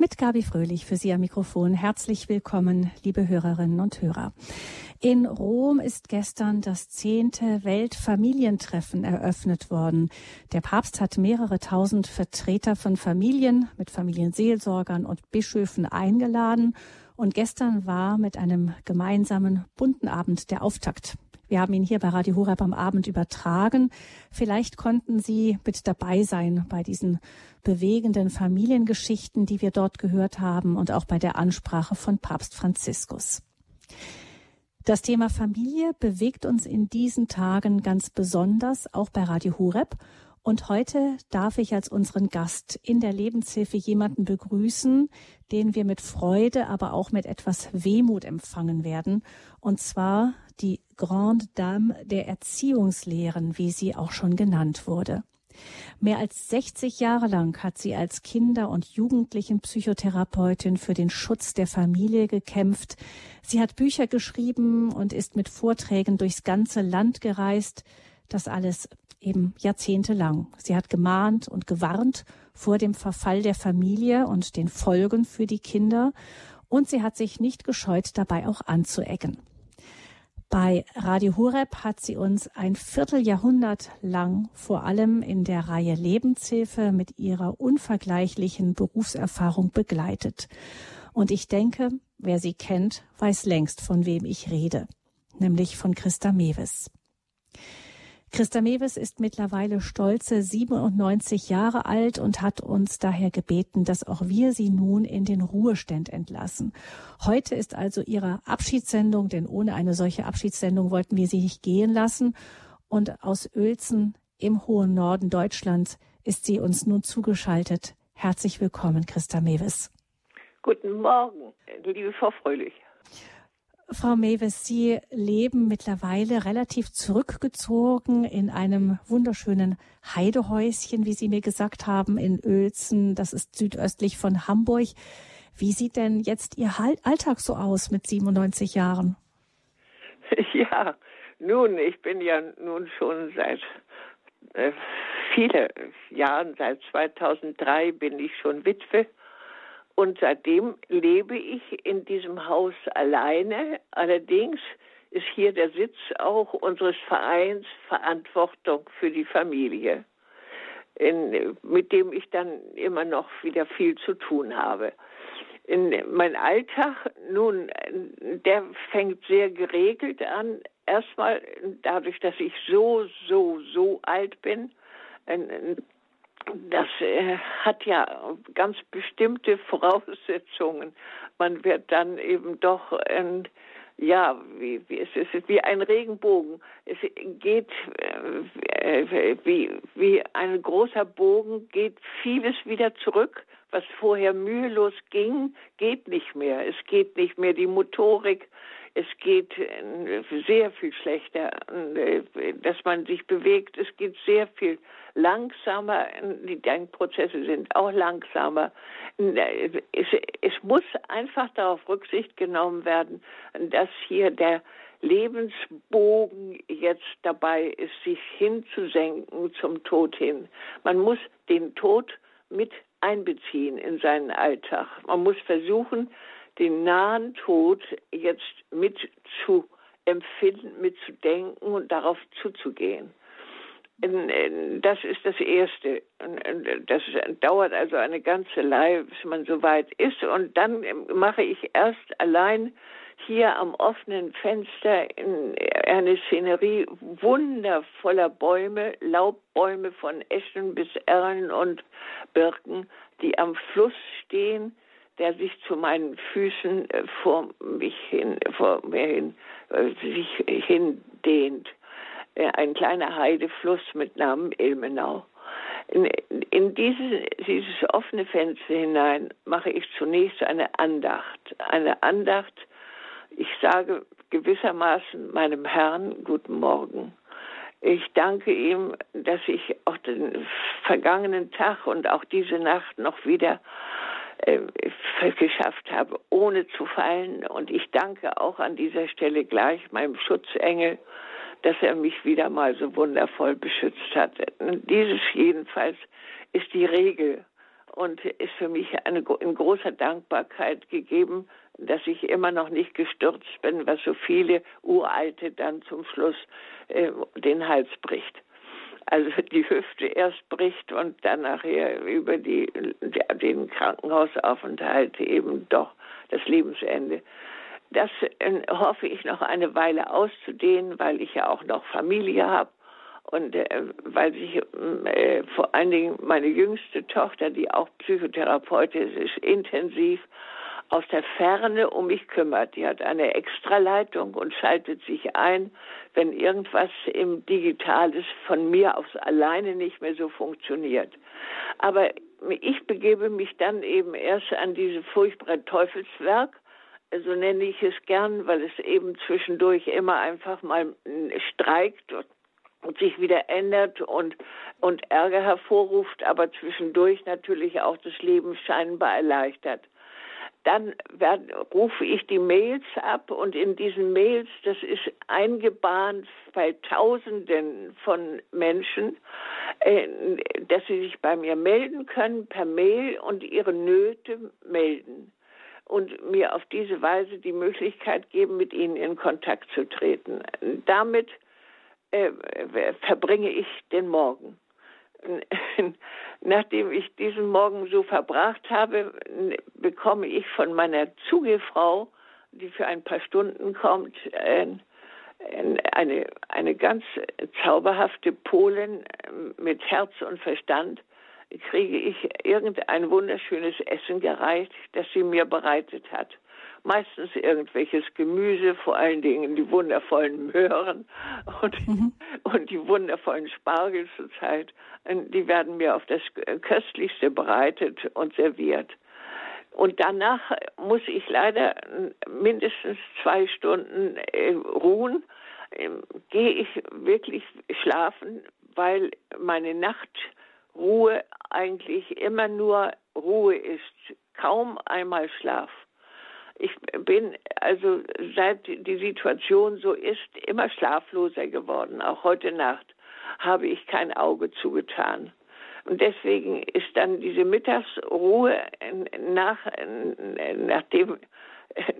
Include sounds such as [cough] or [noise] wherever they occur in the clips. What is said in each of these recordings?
Mit Gabi Fröhlich für Sie am Mikrofon. Herzlich willkommen, liebe Hörerinnen und Hörer. In Rom ist gestern das zehnte Weltfamilientreffen eröffnet worden. Der Papst hat mehrere tausend Vertreter von Familien mit Familienseelsorgern und Bischöfen eingeladen. Und gestern war mit einem gemeinsamen bunten Abend der Auftakt. Wir haben ihn hier bei Radio Horeb am Abend übertragen. Vielleicht konnten Sie mit dabei sein bei diesen bewegenden Familiengeschichten, die wir dort gehört haben und auch bei der Ansprache von Papst Franziskus. Das Thema Familie bewegt uns in diesen Tagen ganz besonders, auch bei Radio Horeb. Und heute darf ich als unseren Gast in der Lebenshilfe jemanden begrüßen, den wir mit Freude, aber auch mit etwas Wehmut empfangen werden. Und zwar die Grande Dame der Erziehungslehren, wie sie auch schon genannt wurde. Mehr als 60 Jahre lang hat sie als Kinder- und Jugendlichenpsychotherapeutin für den Schutz der Familie gekämpft. Sie hat Bücher geschrieben und ist mit Vorträgen durchs ganze Land gereist. Das alles eben jahrzehntelang. Sie hat gemahnt und gewarnt vor dem Verfall der Familie und den Folgen für die Kinder. Und sie hat sich nicht gescheut, dabei auch anzuecken. Bei Radio Horeb hat sie uns ein Vierteljahrhundert lang vor allem in der Reihe Lebenshilfe mit ihrer unvergleichlichen Berufserfahrung begleitet. Und ich denke, wer sie kennt, weiß längst, von wem ich rede, nämlich von Christa Mewes. Christa Mewes ist mittlerweile stolze 97 Jahre alt und hat uns daher gebeten, dass auch wir sie nun in den Ruhestand entlassen. Heute ist also ihre Abschiedssendung, denn ohne eine solche Abschiedssendung wollten wir sie nicht gehen lassen. Und aus Uelzen im hohen Norden Deutschlands ist sie uns nun zugeschaltet. Herzlich willkommen, Christa Mewes. Guten Morgen, liebe Frau Fröhlich. Frau Mewes, Sie leben mittlerweile relativ zurückgezogen in einem wunderschönen Heidehäuschen, wie Sie mir gesagt haben, in Uelzen. Das ist südöstlich von Hamburg. Wie sieht denn jetzt Ihr Alltag so aus mit 97 Jahren? [laughs] Ja, nun, ich bin ja nun schon seit äh, viele Jahren, seit 2003 bin ich schon Witwe und seitdem lebe ich in diesem Haus alleine. Allerdings ist hier der Sitz auch unseres Vereins Verantwortung für die Familie, in, mit dem ich dann immer noch wieder viel zu tun habe. In mein Alltag, nun, der fängt sehr geregelt an. Erstmal dadurch, dass ich so, so, so alt bin, das äh, hat ja ganz bestimmte Voraussetzungen. Man wird dann eben doch, äh, ja, wie, wie, es ist wie ein Regenbogen. Es geht äh, wie, wie ein großer Bogen, geht vieles wieder zurück. Was vorher mühelos ging, geht nicht mehr. Es geht nicht mehr die Motorik, es geht äh, sehr viel schlechter, äh, dass man sich bewegt. Es geht sehr viel langsamer. Die Denkprozesse sind auch langsamer. Es, es muss einfach darauf Rücksicht genommen werden, dass hier der Lebensbogen jetzt dabei ist, sich hinzusenken zum Tod hin. Man muss den Tod mit einbeziehen in seinen Alltag. Man muss versuchen, den nahen Tod jetzt mit zu empfinden, mitzudenken und darauf zuzugehen. Das ist das Erste. Das dauert also eine ganze Weile, bis man so weit ist. Und dann mache ich erst allein hier am offenen Fenster eine Szenerie wundervoller Bäume, Laubbäume von Eschen bis Erlen und Birken, die am Fluss stehen, der sich zu meinen Füßen äh, vor mich hin, vor mir hin, äh, sich hindehnt ein kleiner Heidefluss mit Namen Ilmenau. In, in diese, dieses offene Fenster hinein mache ich zunächst eine Andacht. Eine Andacht, ich sage gewissermaßen meinem Herrn guten Morgen. Ich danke ihm, dass ich auch den vergangenen Tag und auch diese Nacht noch wieder äh, geschafft habe, ohne zu fallen. Und ich danke auch an dieser Stelle gleich meinem Schutzengel, dass er mich wieder mal so wundervoll beschützt hat. Dieses jedenfalls ist die Regel. und ist für mich eine in großer Dankbarkeit gegeben, dass ich immer noch nicht gestürzt bin, was so viele Uralte dann zum Schluss äh, den Hals bricht. Also die Hüfte erst bricht und dann nachher über die, den Krankenhausaufenthalt eben doch das Lebensende. Das äh, hoffe ich noch eine Weile auszudehnen, weil ich ja auch noch Familie habe und äh, weil sich äh, vor allen Dingen meine jüngste Tochter, die auch Psychotherapeutin ist, intensiv aus der Ferne um mich kümmert. Die hat eine Extraleitung und schaltet sich ein, wenn irgendwas im Digitales von mir aus alleine nicht mehr so funktioniert. Aber ich begebe mich dann eben erst an diese furchtbare Teufelswerk, so nenne ich es gern, weil es eben zwischendurch immer einfach mal streikt und sich wieder ändert und, und Ärger hervorruft, aber zwischendurch natürlich auch das Leben scheinbar erleichtert dann werd, rufe ich die Mails ab und in diesen Mails, das ist eingebahnt bei Tausenden von Menschen, äh, dass sie sich bei mir melden können per Mail und ihre Nöte melden und mir auf diese Weise die Möglichkeit geben, mit ihnen in Kontakt zu treten. Damit äh, verbringe ich den Morgen. Nachdem ich diesen Morgen so verbracht habe, bekomme ich von meiner Zugefrau, die für ein paar Stunden kommt, eine, eine ganz zauberhafte Polin mit Herz und Verstand, kriege ich irgendein wunderschönes Essen gereicht, das sie mir bereitet hat meistens irgendwelches Gemüse, vor allen Dingen die wundervollen Möhren und, mhm. und die wundervollen Spargel zurzeit. Die werden mir auf das Köstlichste bereitet und serviert. Und danach muss ich leider mindestens zwei Stunden äh, ruhen. Ähm, gehe ich wirklich schlafen, weil meine Nachtruhe eigentlich immer nur Ruhe ist, kaum einmal Schlaf. Ich bin also seit die Situation so ist immer schlafloser geworden. Auch heute Nacht habe ich kein Auge zugetan. Und deswegen ist dann diese Mittagsruhe nach, nachdem [laughs]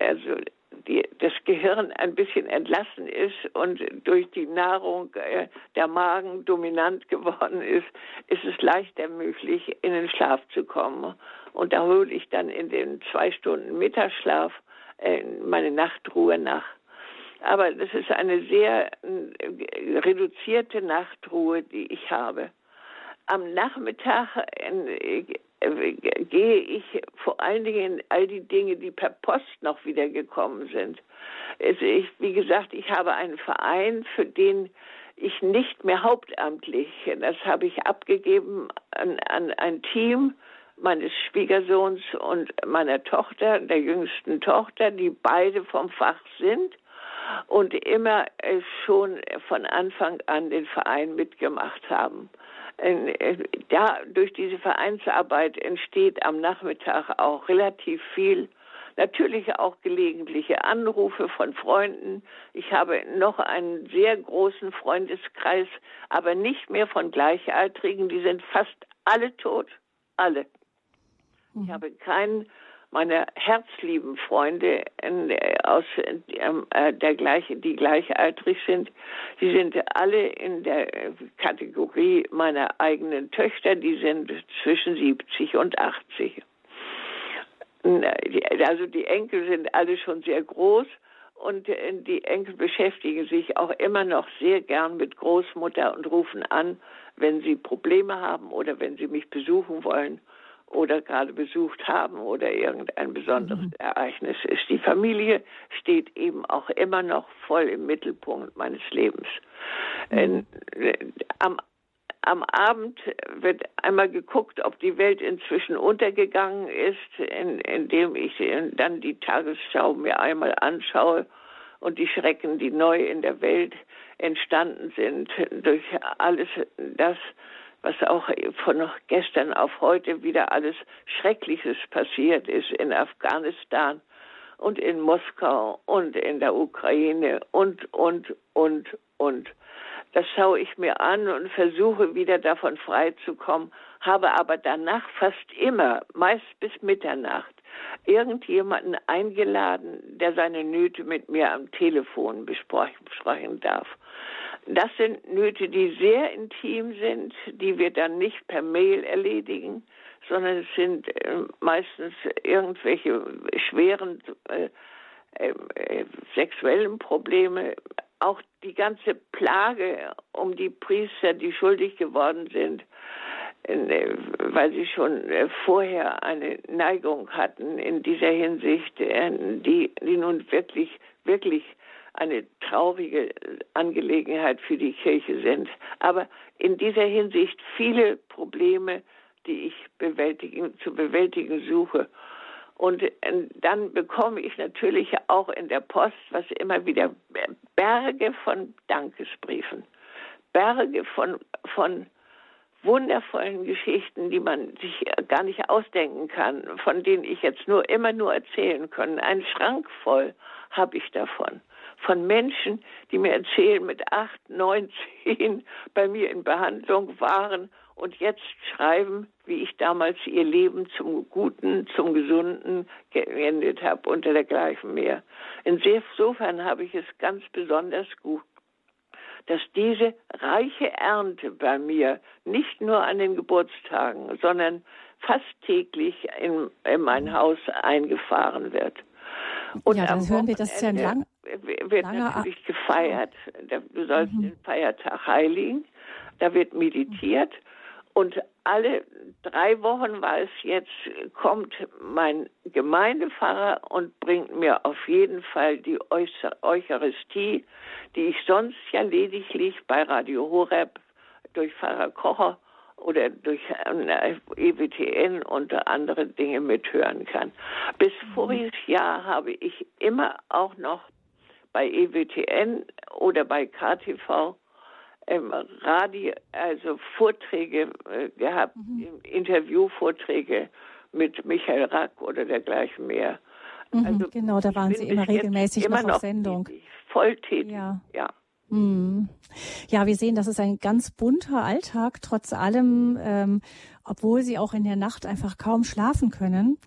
also die, das Gehirn ein bisschen entlassen ist und durch die Nahrung äh, der Magen dominant geworden ist, ist es leichter möglich, in den Schlaf zu kommen. Und da hole ich dann in den zwei Stunden Mittagsschlaf äh, meine Nachtruhe nach. Aber das ist eine sehr äh, reduzierte Nachtruhe, die ich habe. Am Nachmittag äh, gehe ich vor allen Dingen all die Dinge, die per Post noch wieder gekommen sind. Also ich, wie gesagt, ich habe einen Verein, für den ich nicht mehr hauptamtlich, das habe ich abgegeben an, an ein Team, meines Schwiegersohns und meiner Tochter, der jüngsten Tochter, die beide vom Fach sind und immer schon von Anfang an den Verein mitgemacht haben. Da, durch diese Vereinsarbeit entsteht am Nachmittag auch relativ viel natürlich auch gelegentliche Anrufe von Freunden. Ich habe noch einen sehr großen Freundeskreis, aber nicht mehr von Gleichaltrigen. Die sind fast alle tot. Alle. Ich mhm. habe keinen meiner herzlieben Freunde äh, aus äh, der gleiche, die gleichaltrig sind, die sind alle in der Kategorie meiner eigenen Töchter, die sind zwischen 70 und 80. Also die Enkel sind alle schon sehr groß und äh, die Enkel beschäftigen sich auch immer noch sehr gern mit Großmutter und rufen an, wenn sie Probleme haben oder wenn sie mich besuchen wollen oder gerade besucht haben oder irgendein besonderes mhm. Ereignis ist. Die Familie steht eben auch immer noch voll im Mittelpunkt meines Lebens. Mhm. Am, am Abend wird einmal geguckt, ob die Welt inzwischen untergegangen ist, in, indem ich dann die Tagesschau mir einmal anschaue und die Schrecken, die neu in der Welt entstanden sind, durch alles das, was auch von gestern auf heute wieder alles Schreckliches passiert ist in Afghanistan und in Moskau und in der Ukraine und, und, und, und. Das schaue ich mir an und versuche wieder davon freizukommen, habe aber danach fast immer, meist bis Mitternacht, irgendjemanden eingeladen, der seine Nöte mit mir am Telefon besprechen darf. Das sind Nöte, die sehr intim sind, die wir dann nicht per Mail erledigen, sondern es sind äh, meistens irgendwelche schweren äh, äh, äh sexuellen Probleme, auch die ganze Plage um die Priester, die schuldig geworden sind, äh, weil sie schon äh, vorher eine Neigung hatten in dieser Hinsicht, äh, die, die nun wirklich, wirklich eine traurige Angelegenheit für die Kirche sind. Aber in dieser Hinsicht viele Probleme, die ich bewältigen, zu bewältigen suche. Und dann bekomme ich natürlich auch in der Post, was immer wieder Berge von Dankesbriefen, Berge von, von wundervollen Geschichten, die man sich gar nicht ausdenken kann, von denen ich jetzt nur immer nur erzählen kann. Ein Schrank voll habe ich davon. Von Menschen, die mir erzählen, mit acht, neun, zehn bei mir in Behandlung waren und jetzt schreiben, wie ich damals ihr Leben zum Guten, zum Gesunden geendet habe unter dergleichen mehr. Insofern habe ich es ganz besonders gut, dass diese reiche Ernte bei mir nicht nur an den Geburtstagen, sondern fast täglich in, in mein Haus eingefahren wird. Und ja, dann hören wir das ja lang, wird natürlich gefeiert. Du sollst mhm. den Feiertag heiligen. Da wird meditiert. Und alle drei Wochen war es jetzt, kommt mein Gemeindepfarrer und bringt mir auf jeden Fall die Eucharistie, die ich sonst ja lediglich bei Radio Horeb durch Pfarrer Kocher oder durch EWTN und andere Dinge mithören kann. Bis mhm. voriges Jahr habe ich immer auch noch bei EWTN oder bei KTV im Radio, also Vorträge äh, gehabt, mhm. Interviewvorträge mit Michael Rack oder dergleichen mehr. Mhm, also genau, da waren Sie immer regelmäßig immer noch auf Sendung. voll tätig, ja. ja. Mhm. Ja, wir sehen, das ist ein ganz bunter Alltag, trotz allem, ähm, obwohl Sie auch in der Nacht einfach kaum schlafen können.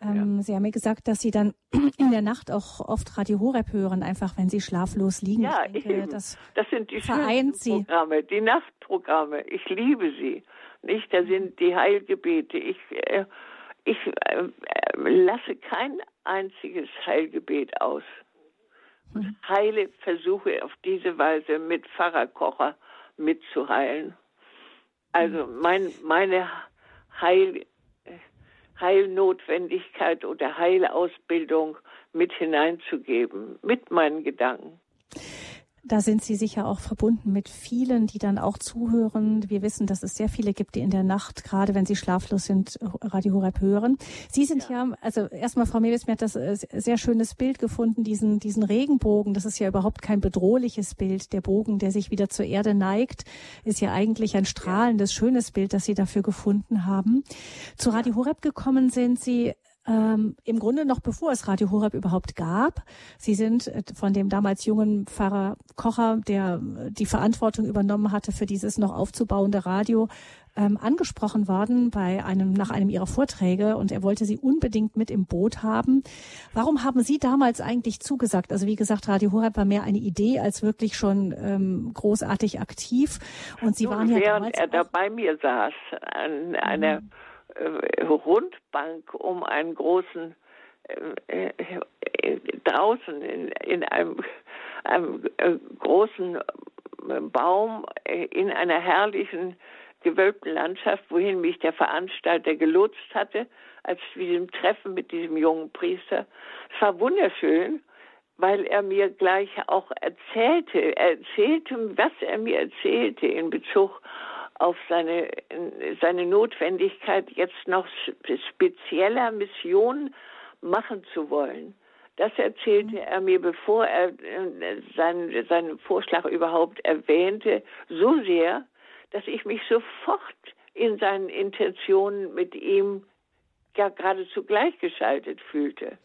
Ähm, ja. Sie haben mir gesagt, dass Sie dann [clears throat] in der Nacht auch oft Radio Horeb hören, einfach wenn Sie schlaflos liegen. Ja, ich denke, das, das sind die vereint Sie. Programme, die Nachtprogramme. Ich liebe sie. Nicht, da sind die Heilgebete. Ich, äh, ich äh, lasse kein einziges Heilgebet aus. Hm. Heile versuche auf diese Weise mit Pfarrerkocher mitzuheilen. Also hm. mein, meine Heil Heilnotwendigkeit oder Heilausbildung mit hineinzugeben, mit meinen Gedanken. Da sind Sie sicher auch verbunden mit vielen, die dann auch zuhören. Wir wissen, dass es sehr viele gibt, die in der Nacht, gerade wenn sie schlaflos sind, Radio Horeb hören. Sie sind ja, ja also erstmal, Frau Mewis, mir hat das äh, sehr schönes Bild gefunden, diesen, diesen Regenbogen. Das ist ja überhaupt kein bedrohliches Bild. Der Bogen, der sich wieder zur Erde neigt, ist ja eigentlich ein strahlendes, schönes Bild, das Sie dafür gefunden haben. Zu Radio Horeb gekommen sind Sie ähm, im Grunde noch bevor es Radio Horeb überhaupt gab. Sie sind äh, von dem damals jungen Pfarrer Kocher, der äh, die Verantwortung übernommen hatte für dieses noch aufzubauende Radio, ähm, angesprochen worden bei einem, nach einem ihrer Vorträge und er wollte sie unbedingt mit im Boot haben. Warum haben Sie damals eigentlich zugesagt? Also wie gesagt, Radio Horeb war mehr eine Idee als wirklich schon ähm, großartig aktiv und Sie Nun, waren ja während er da bei mir saß an einer mhm Rundbank um einen großen äh, äh, draußen in, in einem, einem äh, großen äh, Baum äh, in einer herrlichen gewölbten Landschaft, wohin mich der Veranstalter gelotst hatte, als wir diesem Treffen mit diesem jungen Priester. Es war wunderschön, weil er mir gleich auch erzählte, er erzählte, was er mir erzählte in Bezug auf seine, seine Notwendigkeit, jetzt noch spezieller Mission machen zu wollen. Das erzählte mhm. er mir, bevor er äh, seinen, seinen Vorschlag überhaupt erwähnte, so sehr, dass ich mich sofort in seinen Intentionen mit ihm ja geradezu gleichgeschaltet fühlte.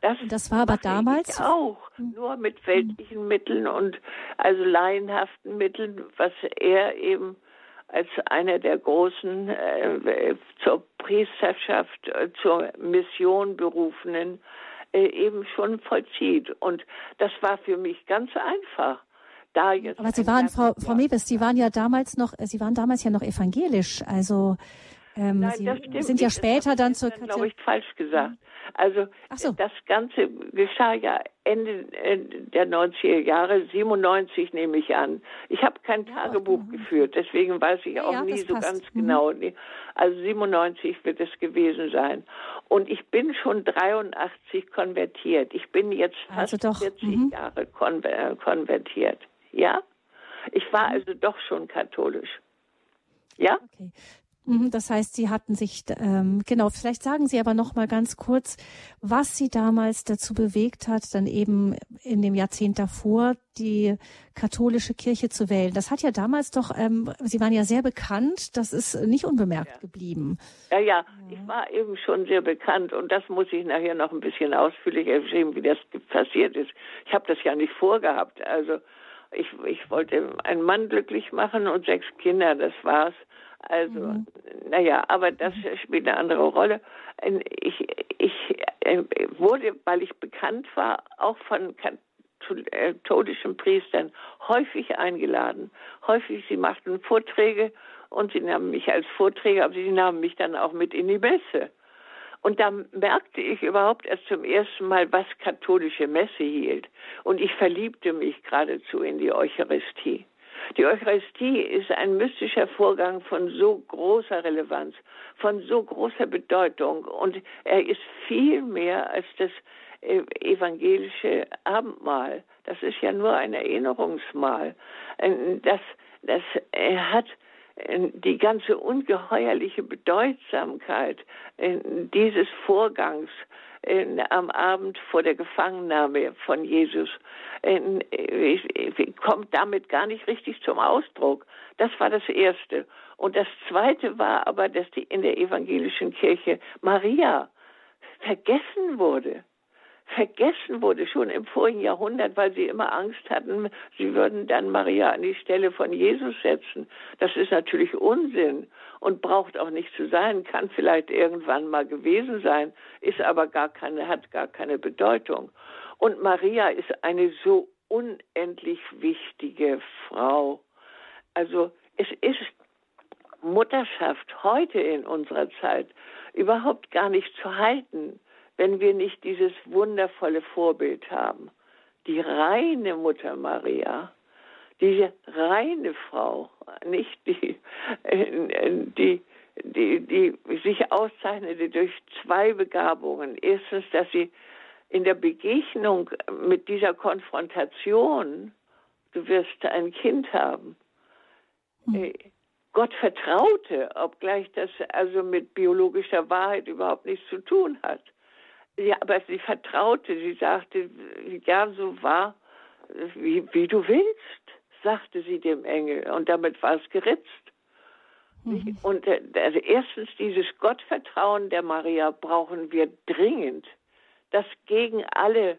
Das, das war aber damals auch hm. nur mit weltlichen Mitteln und also laienhaften Mitteln, was er eben als einer der großen äh, zur Priesterschaft, äh, zur Mission berufenen äh, eben schon vollzieht. Und das war für mich ganz einfach. Da jetzt Aber Sie waren, Frau, Frau Mewes, Sie waren ja damals noch, Sie waren damals ja noch evangelisch. Also ähm, Nein, Sie sind ja später dann zur Katholik. glaube ich, falsch gesagt. Also so. das Ganze geschah ja Ende äh, der 90er Jahre, 97 nehme ich an. Ich habe kein ja, Tagebuch okay. geführt, deswegen weiß ich ja, auch ja, nie so passt. ganz mhm. genau. Also 97 wird es gewesen sein. Und ich bin schon 83 konvertiert. Ich bin jetzt also fast also 40 mhm. Jahre konver konvertiert. Ja? Ich war mhm. also doch schon katholisch. Ja? Okay. Mhm, das heißt, Sie hatten sich ähm, genau. Vielleicht sagen Sie aber noch mal ganz kurz, was Sie damals dazu bewegt hat, dann eben in dem Jahrzehnt davor die katholische Kirche zu wählen. Das hat ja damals doch. Ähm, Sie waren ja sehr bekannt. Das ist nicht unbemerkt ja. geblieben. Ja, ja, ja, ich war eben schon sehr bekannt und das muss ich nachher noch ein bisschen ausführlicher erzählen, wie das passiert ist. Ich habe das ja nicht vorgehabt. Also ich, ich wollte einen Mann glücklich machen und sechs Kinder. Das war's. Also, mhm. naja, aber das spielt eine andere Rolle. Ich, ich äh, wurde, weil ich bekannt war, auch von katholischen Priestern häufig eingeladen. Häufig, sie machten Vorträge und sie nahmen mich als Vorträger, aber sie nahmen mich dann auch mit in die Messe. Und da merkte ich überhaupt erst zum ersten Mal, was katholische Messe hielt. Und ich verliebte mich geradezu in die Eucharistie. Die Eucharistie ist ein mystischer Vorgang von so großer Relevanz, von so großer Bedeutung und er ist viel mehr als das äh, evangelische Abendmahl. Das ist ja nur ein Erinnerungsmahl. Äh, das, das hat äh, die ganze ungeheuerliche Bedeutsamkeit dieses Vorgangs am Abend vor der Gefangennahme von Jesus kommt damit gar nicht richtig zum Ausdruck. Das war das Erste. Und das Zweite war aber, dass die in der evangelischen Kirche Maria vergessen wurde vergessen wurde, schon im vorigen Jahrhundert, weil sie immer Angst hatten, sie würden dann Maria an die Stelle von Jesus setzen. Das ist natürlich Unsinn und braucht auch nicht zu sein, kann vielleicht irgendwann mal gewesen sein, ist aber gar keine, hat gar keine Bedeutung. Und Maria ist eine so unendlich wichtige Frau. Also es ist Mutterschaft heute in unserer Zeit überhaupt gar nicht zu halten wenn wir nicht dieses wundervolle Vorbild haben. Die reine Mutter Maria, diese reine Frau, nicht die, [laughs] die, die, die sich auszeichnete durch zwei Begabungen. Erstens, dass sie in der Begegnung mit dieser Konfrontation, du wirst ein Kind haben, hm. Gott vertraute, obgleich das also mit biologischer Wahrheit überhaupt nichts zu tun hat. Ja, aber sie vertraute, sie sagte, ja, so war, wie, wie du willst, sagte sie dem Engel. Und damit war es geritzt. Mhm. Und äh, also erstens dieses Gottvertrauen der Maria brauchen wir dringend, das gegen alle,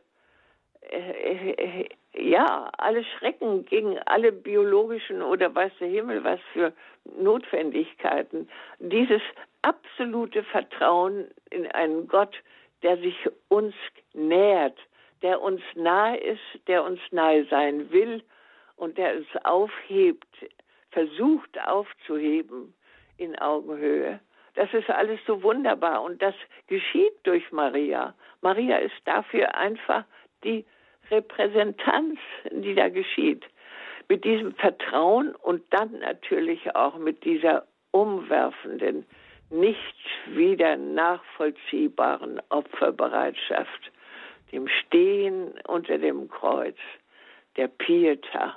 äh, äh, ja, alle Schrecken, gegen alle biologischen oder weiß der Himmel was für Notwendigkeiten, dieses absolute Vertrauen in einen Gott, der sich uns nähert, der uns nahe ist, der uns nahe sein will und der uns aufhebt, versucht aufzuheben in Augenhöhe. Das ist alles so wunderbar und das geschieht durch Maria. Maria ist dafür einfach die Repräsentanz, die da geschieht. Mit diesem Vertrauen und dann natürlich auch mit dieser umwerfenden nicht wieder nachvollziehbaren Opferbereitschaft, dem Stehen unter dem Kreuz, der Pieta.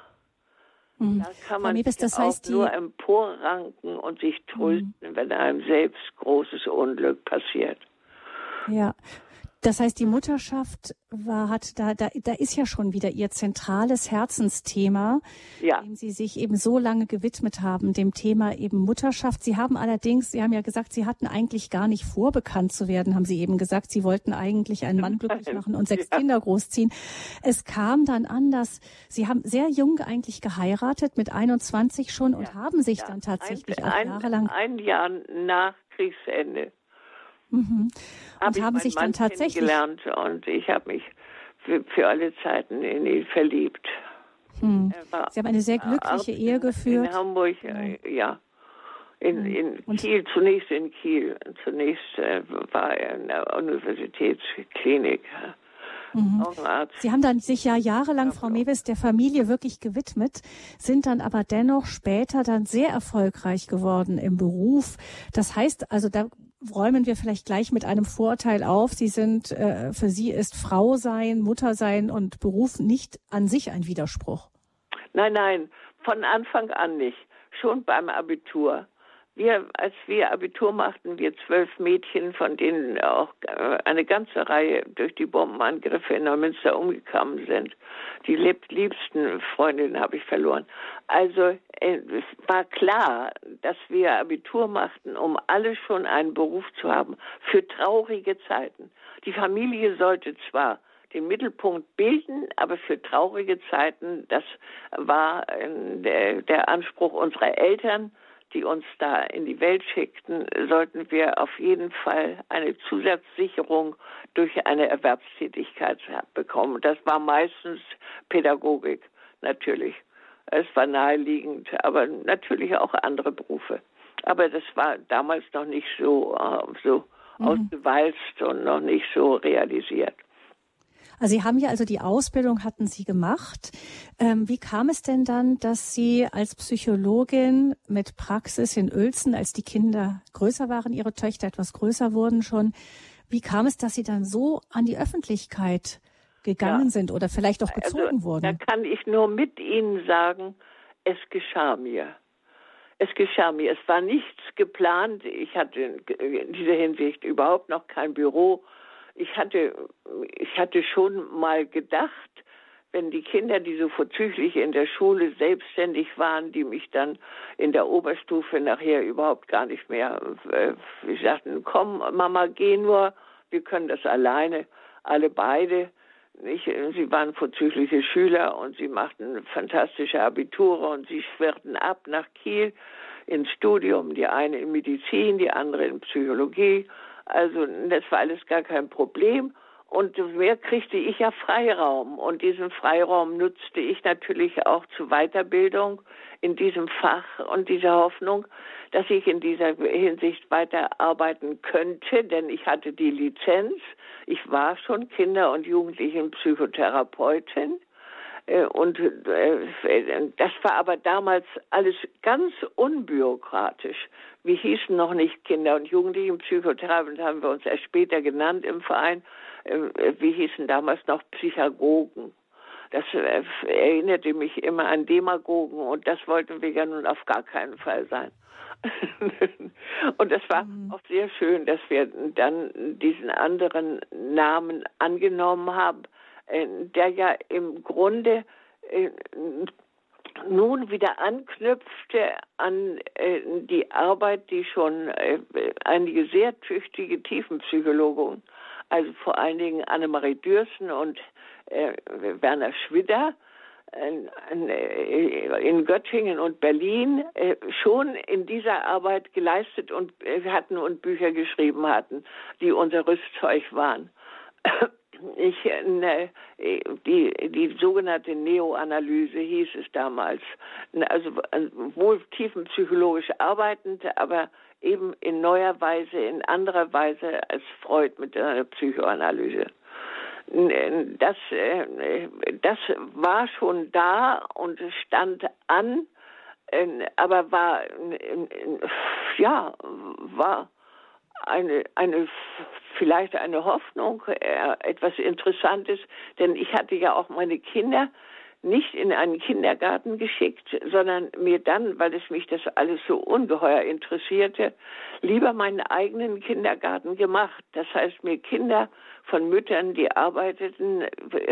Mhm. Da kann man Mebes, das heißt, auch nur emporranken und sich trösten, mhm. wenn einem selbst großes Unglück passiert. Ja, Das heißt, die Mutterschaft war, hat da, da, da ist ja schon wieder ihr zentrales Herzensthema, ja. dem Sie sich eben so lange gewidmet haben, dem Thema eben Mutterschaft. Sie haben allerdings, Sie haben ja gesagt, Sie hatten eigentlich gar nicht vor, bekannt zu werden, haben Sie eben gesagt. Sie wollten eigentlich einen Mann glücklich machen und sechs [laughs] ja. Kinder großziehen. Es kam dann anders. Sie haben sehr jung eigentlich geheiratet, mit 21 schon ja. und haben sich dann tatsächlich ein, auch jahrelang. Ein Jahr nach Kriegsende. Mhm. Und haben sich Mann dann tatsächlich gelernt und ich habe mich für, für, alle Zeiten in ihn verliebt. Hm. Sie haben eine sehr glückliche Ehe geführt. In Hamburg, ja. ja. In, hm. in Kiel, zunächst in Kiel. Zunächst äh, war er in der Universitätsklinik. Mhm. Sie haben dann sich ja jahrelang, Frau Mewes, der Familie wirklich gewidmet, sind dann aber dennoch später dann sehr erfolgreich geworden im Beruf. Das heißt, also da räumen wir vielleicht gleich mit einem Vorurteil auf. Sie sind, äh, für Sie ist Frau sein, Mutter sein und Beruf nicht an sich ein Widerspruch. Nein, nein, von Anfang an nicht. Schon beim Abitur. Wir, als wir Abitur machten, wir zwölf Mädchen, von denen auch äh, eine ganze Reihe durch die Bombenangriffe in Neumünster umgekommen sind. Die liebsten Freundinnen habe ich verloren. Also äh, es war klar, dass wir Abitur machten, um alle schon einen Beruf zu haben für traurige Zeiten. Die Familie sollte zwar den Mittelpunkt bilden, aber für traurige Zeiten, das war äh, der, der Anspruch unserer Eltern die uns da in die Welt schickten, sollten wir auf jeden Fall eine Zusatzsicherung durch eine Erwerbstätigkeit bekommen. Das war meistens Pädagogik, natürlich. Es war naheliegend, aber natürlich auch andere Berufe. Aber das war damals noch nicht so, äh, so mhm. ausgewalzt und noch nicht so realisiert. Also Sie haben ja also die Ausbildung hatten Sie gemacht. Ähm, wie kam es denn dann, dass Sie als Psychologin mit Praxis in Uelzen, als die Kinder größer waren, Ihre Töchter etwas größer wurden schon, wie kam es, dass Sie dann so an die Öffentlichkeit gegangen ja. sind oder vielleicht auch also, bezogen also, wurden? Da kann ich nur mit Ihnen sagen, es geschah mir. Es geschah mir. Es war nichts geplant. Ich hatte in dieser Hinsicht überhaupt noch kein Büro ich hatte, ich hatte schon mal gedacht, wenn die Kinder, die so vorzüglich in der Schule selbstständig waren, die mich dann in der Oberstufe nachher überhaupt gar nicht mehr, äh, sagten, komm, Mama, geh nur, wir können das alleine, alle beide. Ich, sie waren vorzügliche Schüler und sie machten fantastische Abiture und sie schwirrten ab nach Kiel ins Studium, die eine in Medizin, die andere in Psychologie also das war alles gar kein Problem. Und mehr kriegte ich ja Freiraum. Und diesen Freiraum nutzte ich natürlich auch zur Weiterbildung in diesem Fach und dieser Hoffnung, dass ich in dieser Hinsicht weiterarbeiten könnte, denn ich hatte die Lizenz. Ich war schon Kinder- und Jugendlichenpsychotherapeutin. Äh, und äh, das war aber damals alles ganz unbürokratisch. Wir hießen noch nicht Kinder- und Jugendlichenpsychotherapie, haben wir uns erst später genannt im Verein. Ähm, wir hießen damals noch Psychagogen. Das äh, erinnerte mich immer an Demagogen und das wollten wir ja nun auf gar keinen Fall sein. [laughs] und das war mhm. auch sehr schön, dass wir dann diesen anderen Namen angenommen haben der ja im Grunde äh, nun wieder anknüpfte an äh, die Arbeit, die schon einige sehr tüchtige Tiefenpsychologen, also vor allen Dingen Annemarie Dürsen und Werner Schwidder, in Göttingen und Berlin schon in dieser Arbeit geleistet und hatten und Bücher geschrieben hatten, die unser Rüstzeug waren ich, ne, die, die sogenannte Neoanalyse hieß es damals. Also wohl tiefenpsychologisch arbeitend, aber eben in neuer Weise, in anderer Weise als Freud mit der Psychoanalyse. Das, äh, das war schon da und stand an, äh, aber war, ja, war eine, eine vielleicht eine Hoffnung, äh, etwas Interessantes, denn ich hatte ja auch meine Kinder nicht in einen Kindergarten geschickt, sondern mir dann, weil es mich das alles so ungeheuer interessierte, lieber meinen eigenen Kindergarten gemacht. Das heißt, mir Kinder von Müttern, die arbeiteten,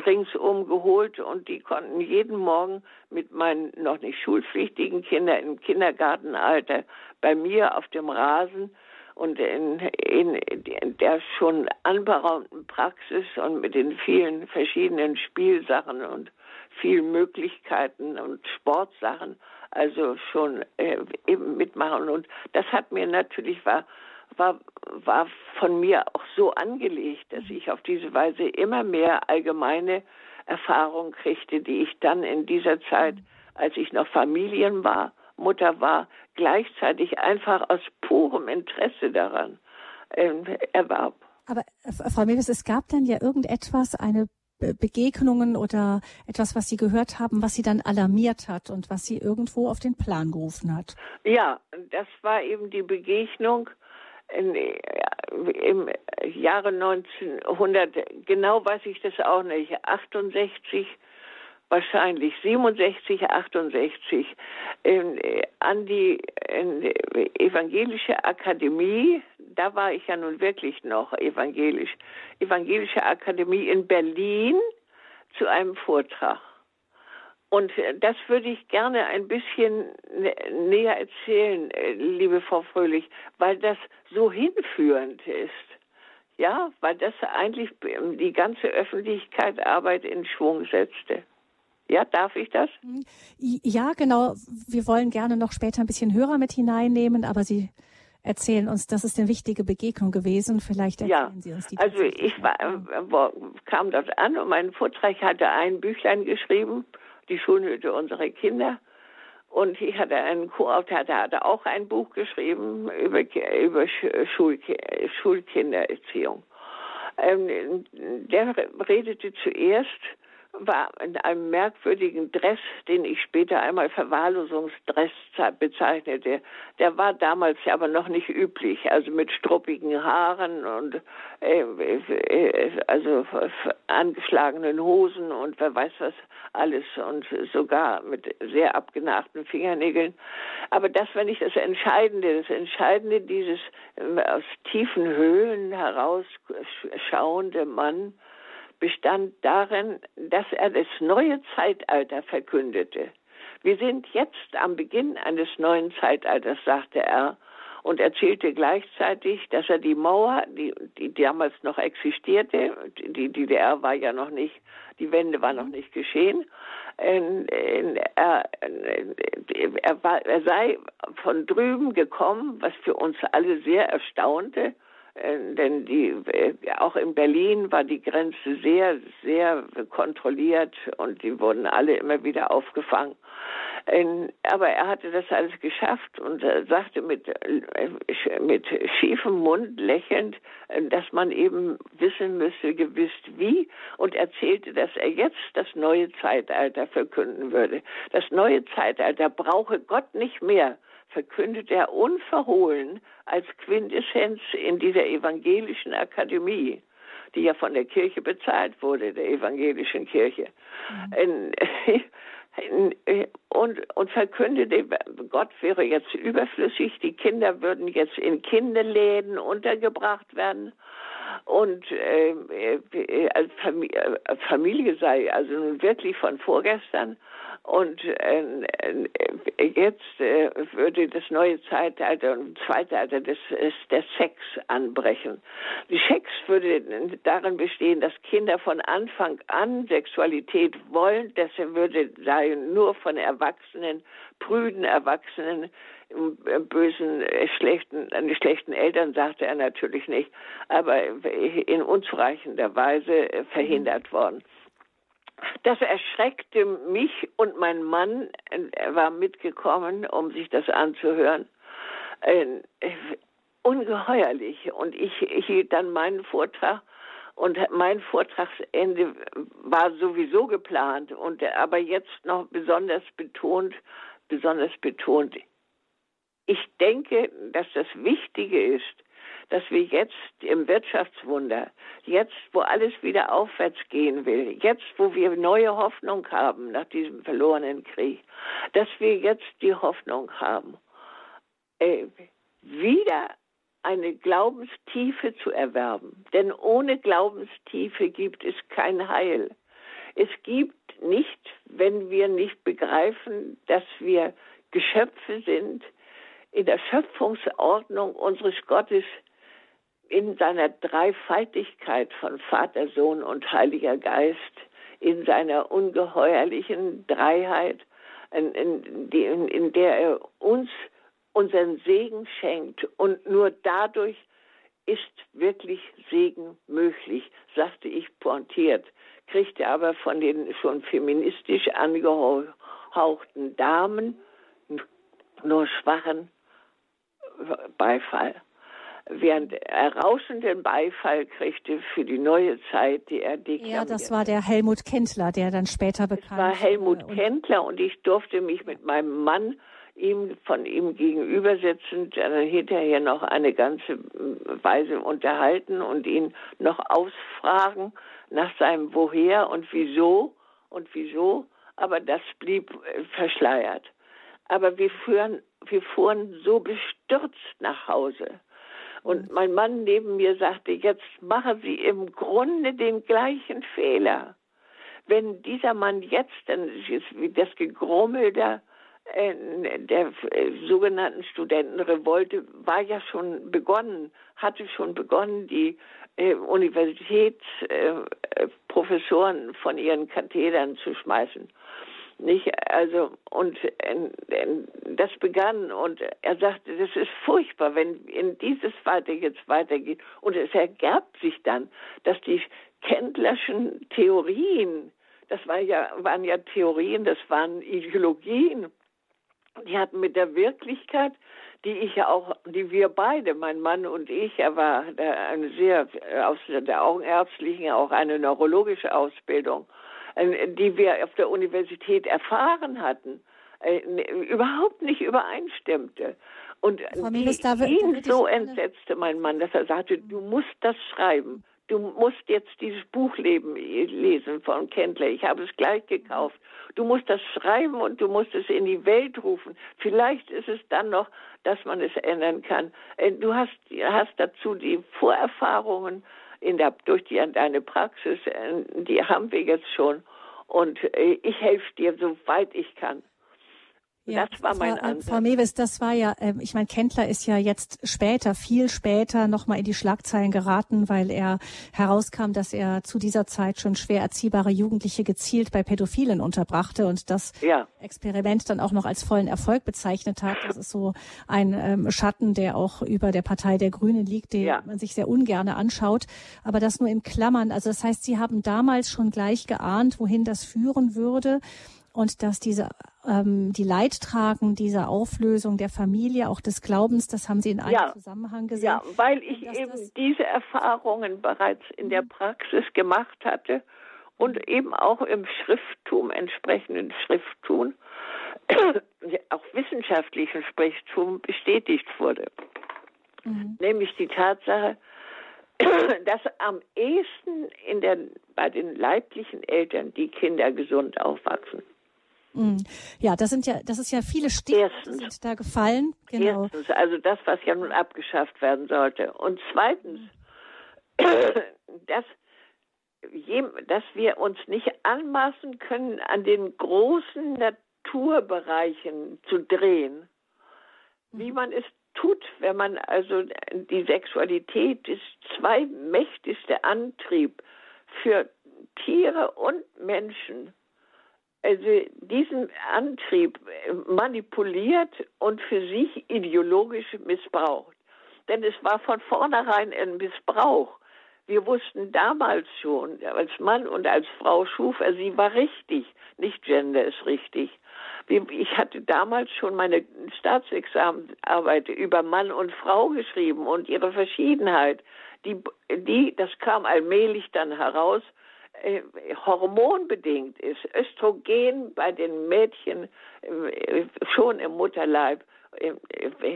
ringsum geholt und die konnten jeden Morgen mit meinen noch nicht schulpflichtigen Kindern im Kindergartenalter bei mir auf dem Rasen und in, in, in der schon anberaumten Praxis und mit den vielen verschiedenen Spielsachen und vielen Möglichkeiten und Sportsachen, also schon äh, eben mitmachen. Und das hat mir natürlich war, war, war von mir auch so angelegt, dass ich auf diese Weise immer mehr allgemeine Erfahrung kriegte, die ich dann in dieser Zeit, als ich noch Familien war, Mutter war, gleichzeitig einfach aus purem Interesse daran äh, erwarb. Aber äh, Frau Mewes, es gab dann ja irgendetwas, eine Begegnungen oder etwas, was Sie gehört haben, was Sie dann alarmiert hat und was Sie irgendwo auf den Plan gerufen hat? Ja, das war eben die Begegnung in, im Jahre 1900, genau weiß ich das auch nicht, 68 wahrscheinlich 67, 68 in, an die evangelische Akademie, da war ich ja nun wirklich noch evangelisch, evangelische Akademie in Berlin zu einem Vortrag. Und das würde ich gerne ein bisschen näher erzählen, liebe Frau Fröhlich, weil das so hinführend ist. Ja, weil das eigentlich die ganze Öffentlichkeitsarbeit in Schwung setzte. Ja, darf ich das? Ja, genau. Wir wollen gerne noch später ein bisschen Hörer mit hineinnehmen, aber Sie erzählen uns, das ist eine wichtige Begegnung gewesen. Vielleicht erzählen ja, Sie uns die. Also ich war, äh, kam dort an und mein Vortrag hatte ein Büchlein geschrieben, die Schulhütte unserer Kinder. Und ich hatte einen Co-Autor, der hatte auch ein Buch geschrieben über, über Schul, Schulkindererziehung. Ähm, der redete zuerst war in einem merkwürdigen Dress, den ich später einmal Verwahrlosungsdress bezeichnete. Der war damals aber noch nicht üblich, also mit struppigen Haaren und äh, äh, also angeschlagenen Hosen und wer weiß was alles und sogar mit sehr abgenagten Fingernägeln. Aber das war nicht das Entscheidende. Das Entscheidende dieses äh, aus tiefen Höhlen heraus schauende Mann, bestand darin, dass er das neue Zeitalter verkündete. Wir sind jetzt am Beginn eines neuen Zeitalters, sagte er, und erzählte gleichzeitig, dass er die Mauer, die, die damals noch existierte, die DDR war ja noch nicht, die Wende war noch nicht geschehen, er, er, war, er sei von drüben gekommen, was für uns alle sehr erstaunte, denn die, äh, auch in Berlin war die Grenze sehr, sehr kontrolliert und die wurden alle immer wieder aufgefangen. aber er hatte das alles geschafft und sagte mit, äh, mit schiefem Mund lächelnd, dass man eben wissen müsse, gewiss wie und erzählte, dass er jetzt das neue Zeitalter verkünden würde. Das neue Zeitalter brauche Gott nicht mehr verkündet er unverhohlen als Quintessenz in dieser evangelischen Akademie, die ja von der Kirche bezahlt wurde, der evangelischen Kirche. Mhm. und, und verkündete, Gott wäre jetzt überflüssig, die Kinder würden jetzt in Kinderläden untergebracht werden und äh, äh, als Familie sei also nun wirklich von vorgestern und äh, äh, jetzt äh, würde das neue Zeitalter und Zeitalter des, des Sex anbrechen. Die Sex würde darin bestehen, dass Kinder von Anfang an Sexualität wollen. Das würde sei nur von Erwachsenen, prüden Erwachsenen, bösen, schlechten, schlechten Eltern sagte er natürlich nicht, aber in unzureichender Weise verhindert worden. Das erschreckte mich und mein Mann, er war mitgekommen, um sich das anzuhören, äh, ungeheuerlich. Und ich, ich hielt dann meinen Vortrag und mein Vortragsende war sowieso geplant und aber jetzt noch besonders betont, besonders betont. Ich denke, dass das Wichtige ist, dass wir jetzt im Wirtschaftswunder, jetzt wo alles wieder aufwärts gehen will, jetzt wo wir neue Hoffnung haben nach diesem verlorenen Krieg, dass wir jetzt die Hoffnung haben, äh, wieder eine Glaubenstiefe zu erwerben. Denn ohne Glaubenstiefe gibt es kein Heil. Es gibt nicht, wenn wir nicht begreifen, dass wir Geschöpfe sind in der Schöpfungsordnung unseres Gottes in seiner Dreifaltigkeit von Vater, Sohn und Heiliger Geist, in seiner ungeheuerlichen Dreiheit, in, in, in, in der er uns unseren Segen schenkt. Und nur dadurch ist wirklich Segen möglich, sagte ich pointiert, kriegte aber von den schon feministisch angehauchten Damen nur schwachen Beifall. Während er rauschenden Beifall kriegte für die neue Zeit, die er deklamierte. Ja, das war der Helmut Kendler, der dann später bekannt war. Das war Helmut Kendler und ich durfte mich mit meinem Mann ihm von ihm gegenüber sitzend dann hinterher noch eine ganze Weise unterhalten und ihn noch ausfragen nach seinem Woher und wieso und wieso, aber das blieb äh, verschleiert. Aber wir fuhren, wir fuhren so bestürzt nach Hause. Und mein Mann neben mir sagte, jetzt machen Sie im Grunde den gleichen Fehler. Wenn dieser Mann jetzt, dann ist das Gegrummel äh, der äh, sogenannten Studentenrevolte war ja schon begonnen, hatte schon begonnen, die äh, Universitätsprofessoren von ihren Kathedern zu schmeißen. Nicht, also, und äh, das begann und er sagte, das ist furchtbar, wenn in dieses weiter jetzt weitergeht. Und es ergab sich dann, dass die Kendlerschen Theorien, das war ja, waren ja Theorien, das waren Ideologien, die hatten mit der Wirklichkeit, die ich ja auch, die wir beide, mein Mann und ich, er war eine sehr, aus der Augenärztlichen auch eine neurologische Ausbildung, äh, die wir auf der Universität erfahren hatten, äh, überhaupt nicht übereinstimmte. Und die, ihn so entsetzte mein Mann, dass er sagte, du musst das schreiben du musst jetzt dieses Buch leben, lesen von Kendler. Ich habe es gleich gekauft. Du musst das schreiben und du musst es in die Welt rufen. Vielleicht ist es dann noch, dass man es ändern kann. Äh, du hast, hast dazu die Vorerfahrungen in der, durch die, deine Praxis, äh, die haben wir jetzt schon. Und äh, ich helfe dir, soweit ich kann. Ja, das war mein Frau, Ansatz. Frau Mewes, das war ja, äh, ich meine, Kendler ist ja jetzt später, viel später nochmal in die Schlagzeilen geraten, weil er herauskam, dass er zu dieser Zeit schon schwer erziehbare Jugendliche gezielt bei Pädophilen unterbrachte und das ja. Experiment dann auch noch als vollen Erfolg bezeichnet hat. Das ist so ein ähm, Schatten, der auch über der Partei der Grünen liegt, den ja. man sich sehr ungerne anschaut. Aber das nur in Klammern. Also das heißt, Sie haben damals schon gleich geahnt, wohin das führen würde und dass diese ähm, die Leidtragen dieser Auflösung der Familie, auch des Glaubens, das haben Sie in einem ja, Zusammenhang gesehen. Ja, weil ich eben diese Erfahrungen bereits in der mhm. Praxis gemacht hatte und mhm. eben auch im Schrifttum, entsprechenden Schrifttum, [clears throat] auch wissenschaftlichen Schrifttum bestätigt wurde. Mhm. Nämlich die Tatsache, [clears throat] dass am ehesten in der, bei den leiblichen Eltern die Kinder gesund aufwachsen. Mm. Ja, das sind ja, das ist ja viele Stichworte sind da gefallen. Genau. Erstens, also das, was ja nun abgeschafft werden sollte. Und zweitens, dass, dass wir uns nicht anmaßen können, an den großen Naturbereichen zu drehen, wie man es tut, wenn man also die Sexualität ist zweitmächtigste Antrieb für Tiere und Menschen also diesen Antrieb manipuliert und für sich ideologisch missbraucht. Denn es war von vornherein ein Missbrauch. Wir wussten damals schon, als Mann und als Frau schuf er, sie war richtig, nicht Gender ist richtig. Ich hatte damals schon meine Staatsexamenarbeit über Mann und Frau geschrieben und ihre Verschiedenheit. Die, die, das kam allmählich dann heraus äh, hormonbedingt ist, Östrogen bei den Mädchen äh, schon im Mutterleib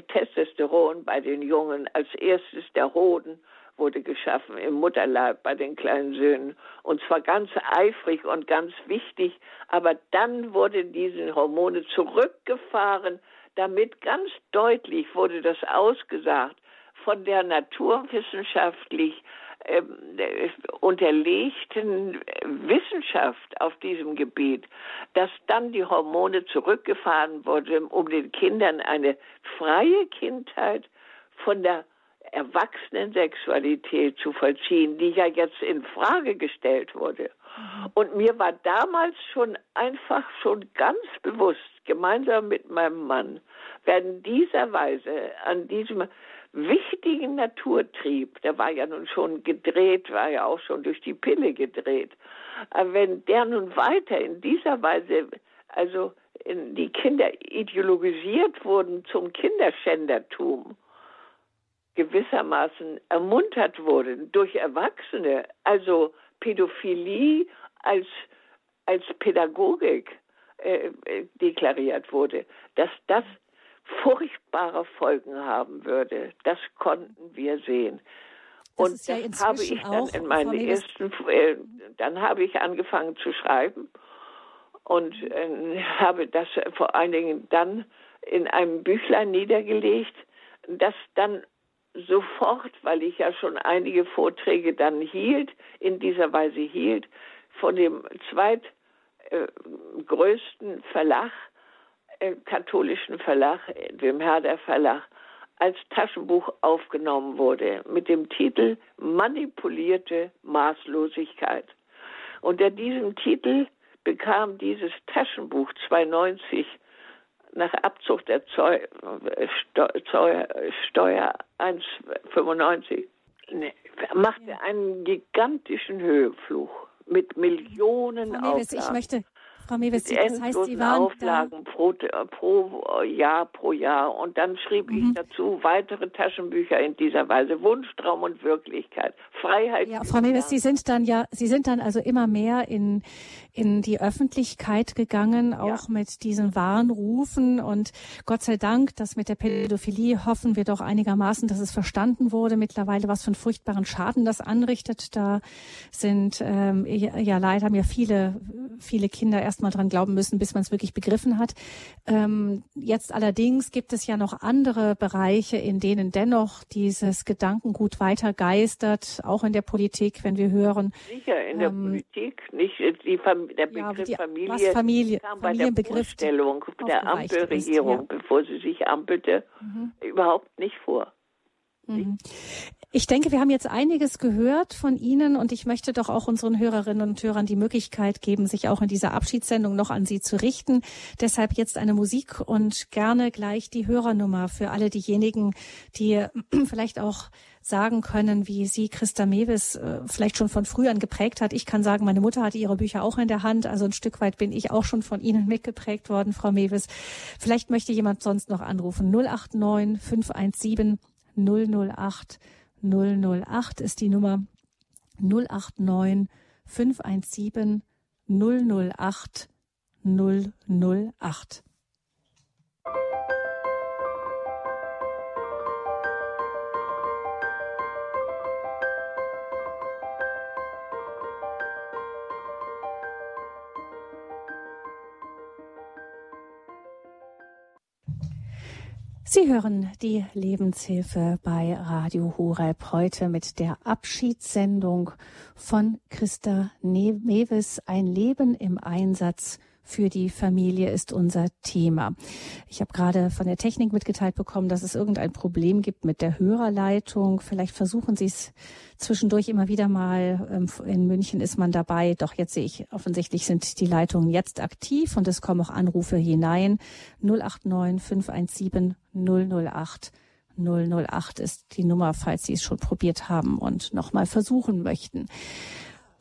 Testosteron bei den Jungen, als erstes der Hoden wurde geschaffen im Mutterleib bei den kleinen Söhnen. Und zwar ganz eifrig und ganz wichtig. Aber dann wurden diese Hormone zurückgefahren, damit ganz deutlich wurde das ausgesagt von der naturwissenschaftlich ähm, unterlegten Wissenschaft auf diesem Gebiet, dass dann die Hormone zurückgefahren wurden, um den Kindern eine freie Kindheit von der Erwachsenensexualität zu vollziehen, die ja jetzt in Frage gestellt wurde. Mhm. Und mir war damals schon einfach schon ganz bewusst, gemeinsam mit meinem Mann, werden dieser Weise an diesem wichtigen Naturtrieb, der war ja nun schon gedreht, war ja auch schon durch die Pille gedreht, wenn der nun weiter in dieser Weise, also die Kinder ideologisiert wurden zum Kinderschändertum, gewissermaßen ermuntert wurden durch Erwachsene, also Pädophilie als, als Pädagogik äh, äh, deklariert wurde, dass das furchtbare Folgen haben würde. Das konnten wir sehen. Das und ja das habe ich dann in meinen ersten, äh, dann habe ich angefangen zu schreiben und äh, habe das vor allen Dingen dann in einem Büchlein niedergelegt, das dann sofort, weil ich ja schon einige Vorträge dann hielt, in dieser Weise hielt, von dem zweitgrößten Verlag, katholischen Verlag, dem Herder Verlag, als Taschenbuch aufgenommen wurde mit dem Titel Manipulierte Maßlosigkeit. Unter diesem Titel bekam dieses Taschenbuch 92 nach Abzug der Zeu Steuer, Steuer 1,95 ne, machte einen gigantischen Höhefluch mit Millionen Auflagen. Ich möchte, Frau Mewes, das heißt, Sie waren Auflagen pro, pro, Jahr pro Jahr. Und dann schrieb mhm. ich dazu weitere Taschenbücher in dieser Weise. Wunschtraum und Wirklichkeit. Freiheit. Ja, Frau Mewes, Sie sind dann ja, Sie sind dann also immer mehr in, in die Öffentlichkeit gegangen, auch ja. mit diesen Warnrufen. Und Gott sei Dank, dass mit der Pädophilie hoffen wir doch einigermaßen, dass es verstanden wurde mittlerweile, was für einen furchtbaren Schaden das anrichtet. Da sind ähm, ja leider haben ja viele, viele Kinder erst erstmal dran glauben müssen, bis man es wirklich begriffen hat. Ähm, jetzt allerdings gibt es ja noch andere Bereiche, in denen dennoch dieses Gedankengut weiter geistert, auch in der Politik, wenn wir hören. Sicher, in der ähm, Politik, nicht die Fam der Begriff ja, die, Familie, was Familie kam bei der Vorstellung der Ampelregierung, ist, ja. bevor sie sich ampelte, mhm. überhaupt nicht vor. Mhm. Ich denke, wir haben jetzt einiges gehört von Ihnen und ich möchte doch auch unseren Hörerinnen und Hörern die Möglichkeit geben, sich auch in dieser Abschiedssendung noch an Sie zu richten. Deshalb jetzt eine Musik und gerne gleich die Hörernummer für alle diejenigen, die vielleicht auch sagen können, wie Sie Christa Mewis äh, vielleicht schon von früh an geprägt hat. Ich kann sagen, meine Mutter hatte ihre Bücher auch in der Hand, also ein Stück weit bin ich auch schon von Ihnen mitgeprägt worden, Frau Mewis. Vielleicht möchte jemand sonst noch anrufen. 089 517 008 008 ist die Nummer 089 517 008 008. Sie hören die Lebenshilfe bei Radio Horeb heute mit der Abschiedssendung von Christa Mewes Ein Leben im Einsatz für die Familie ist unser Thema. Ich habe gerade von der Technik mitgeteilt bekommen, dass es irgendein Problem gibt mit der Hörerleitung. Vielleicht versuchen Sie es zwischendurch immer wieder mal. Ähm, in München ist man dabei. Doch jetzt sehe ich, offensichtlich sind die Leitungen jetzt aktiv und es kommen auch Anrufe hinein. 089 517 008 008 ist die Nummer, falls Sie es schon probiert haben und nochmal versuchen möchten.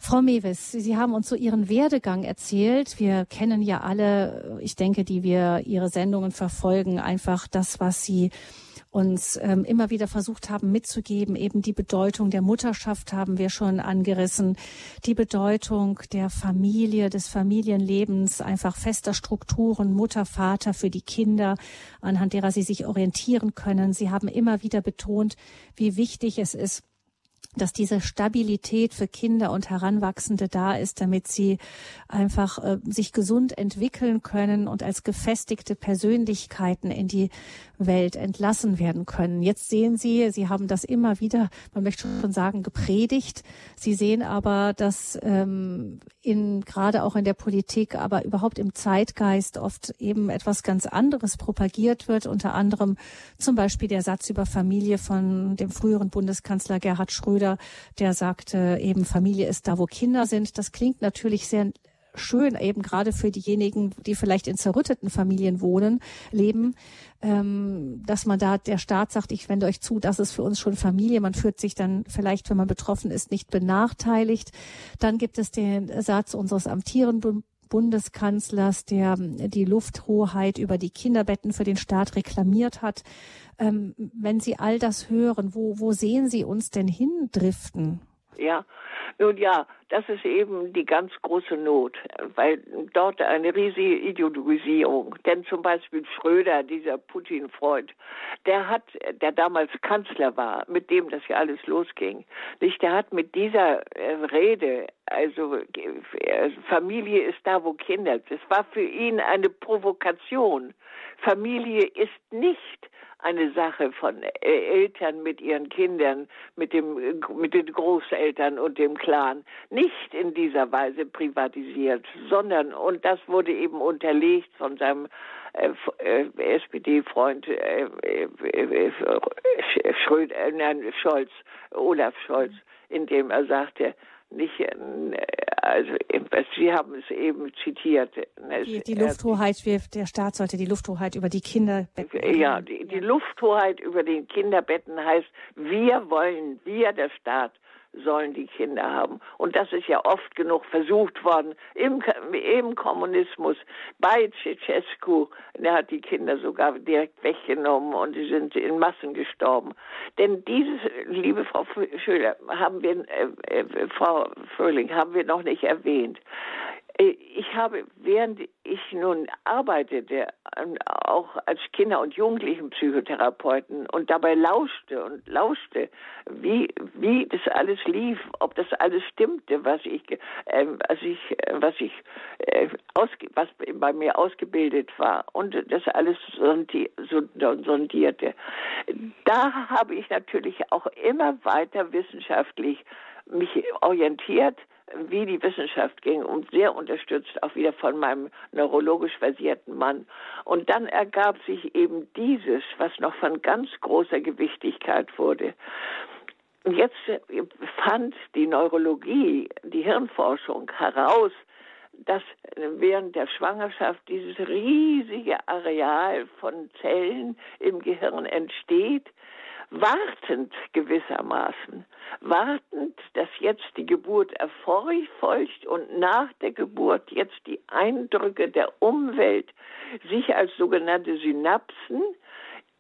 Frau Mewes, Sie haben uns so Ihren Werdegang erzählt. Wir kennen ja alle, ich denke, die wir Ihre Sendungen verfolgen, einfach das, was Sie uns ähm, immer wieder versucht haben mitzugeben. Eben die Bedeutung der Mutterschaft haben wir schon angerissen, die Bedeutung der Familie, des Familienlebens, einfach fester Strukturen, Mutter, Vater für die Kinder, anhand derer sie sich orientieren können. Sie haben immer wieder betont, wie wichtig es ist, dass diese Stabilität für Kinder und Heranwachsende da ist, damit sie einfach äh, sich gesund entwickeln können und als gefestigte Persönlichkeiten in die Welt entlassen werden können. Jetzt sehen Sie, Sie haben das immer wieder, man möchte schon sagen, gepredigt. Sie sehen aber, dass ähm, in gerade auch in der Politik, aber überhaupt im Zeitgeist oft eben etwas ganz anderes propagiert wird. Unter anderem zum Beispiel der Satz über Familie von dem früheren Bundeskanzler Gerhard Schröder, der sagte eben Familie ist da, wo Kinder sind. Das klingt natürlich sehr schön, eben gerade für diejenigen, die vielleicht in zerrütteten Familien wohnen, leben, ähm, dass man da der Staat sagt, ich wende euch zu, das ist für uns schon Familie. Man führt sich dann vielleicht, wenn man betroffen ist, nicht benachteiligt. Dann gibt es den Satz unseres amtierenden Bundeskanzlers, der die Lufthoheit über die Kinderbetten für den Staat reklamiert hat. Ähm, wenn Sie all das hören, wo, wo sehen Sie uns denn hindriften? Ja, nun ja, das ist eben die ganz große Not, weil dort eine riesige Ideologisierung, denn zum Beispiel Schröder, dieser Putin-Freund, der hat, der damals Kanzler war, mit dem das ja alles losging, nicht, der hat mit dieser äh, Rede, also äh, Familie ist da, wo Kinder, das war für ihn eine Provokation. Familie ist nicht eine Sache von äh, Eltern mit ihren Kindern, mit dem, mit den Großeltern und dem Clan. Nicht in dieser Weise privatisiert, sondern, und das wurde eben unterlegt von seinem äh, äh, SPD-Freund äh, äh, äh Schröder, nein, Scholz, Olaf Scholz, indem er sagte, nicht, äh, also Sie haben es eben zitiert. Die, die Lufthoheit, der Staat sollte die Lufthoheit über die Kinderbetten. Ja, die, die Lufthoheit über den Kinderbetten heißt, wir wollen, wir der Staat sollen die Kinder haben. Und das ist ja oft genug versucht worden im, im Kommunismus. Bei Ceausescu, der hat die Kinder sogar direkt weggenommen und sie sind in Massen gestorben. Denn dieses, liebe Frau Schöler, haben wir, äh, äh, Frau Fröhling, haben wir noch nicht erwähnt. Äh, ich habe, während ich nun arbeitete, ähm, auch als Kinder- und Jugendlichenpsychotherapeuten und dabei lauschte und lauschte, wie, wie das alles lief, ob das alles stimmte, was ich, äh, was ich, was ich, äh, was bei mir ausgebildet war und das alles sondierte. Da habe ich natürlich auch immer weiter wissenschaftlich mich orientiert, wie die Wissenschaft ging und sehr unterstützt auch wieder von meinem neurologisch versierten Mann. Und dann ergab sich eben dieses, was noch von ganz großer Gewichtigkeit wurde. Und jetzt fand die Neurologie, die Hirnforschung heraus, dass während der Schwangerschaft dieses riesige Areal von Zellen im Gehirn entsteht, wartend gewissermaßen, wartend, dass jetzt die Geburt erfolgt und nach der Geburt jetzt die Eindrücke der Umwelt sich als sogenannte Synapsen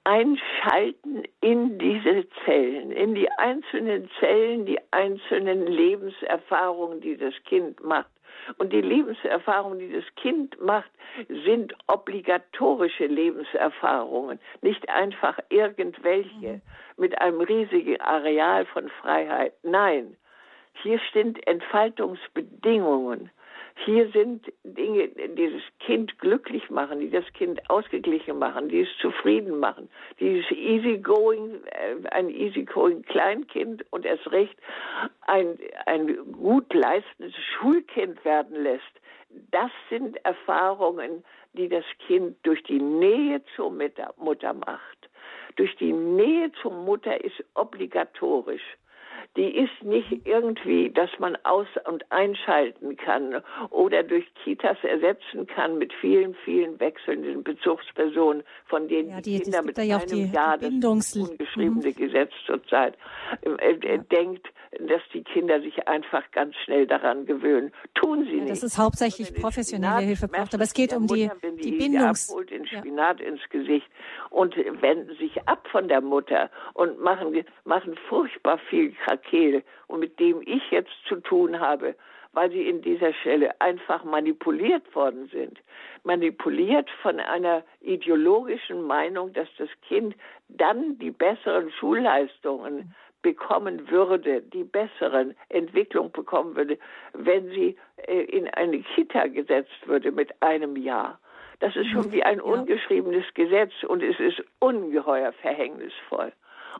einschalten in diese Zellen, in die einzelnen Zellen, die einzelnen Lebenserfahrungen, die das Kind macht. Und die Lebenserfahrungen, die das Kind macht, sind obligatorische Lebenserfahrungen, nicht einfach irgendwelche mhm. mit einem riesigen Areal von Freiheit. Nein, hier sind Entfaltungsbedingungen. Hier sind Dinge, die das Kind glücklich machen, die das Kind ausgeglichen machen, die es zufrieden machen, die es easygoing, äh, ein easygoing Kleinkind und erst recht ein, ein gut leistendes Schulkind werden lässt. Das sind Erfahrungen, die das Kind durch die Nähe zur Mutter macht. Durch die Nähe zur Mutter ist obligatorisch die ist nicht irgendwie, dass man aus- und einschalten kann oder durch Kitas ersetzen kann mit vielen, vielen wechselnden Bezugspersonen, von denen ja, die, die Kinder mit ja einem Jahr das ungeschriebene mhm. Gesetz zurzeit äh, äh, ja. denkt, dass die Kinder sich einfach ganz schnell daran gewöhnen. Tun sie ja, nicht. Das ist hauptsächlich professionelle Hilfe braucht, aber es geht um die, die, die Bindungs... den Spinat ins Gesicht und wenden sich ab von der Mutter und machen, machen furchtbar viel Krakel. Und mit dem ich jetzt zu tun habe, weil sie in dieser Stelle einfach manipuliert worden sind. Manipuliert von einer ideologischen Meinung, dass das Kind dann die besseren Schulleistungen bekommen würde, die besseren Entwicklung bekommen würde, wenn sie äh, in eine Kita gesetzt würde mit einem Jahr. Das ist schon wie ein ungeschriebenes Gesetz und es ist ungeheuer verhängnisvoll.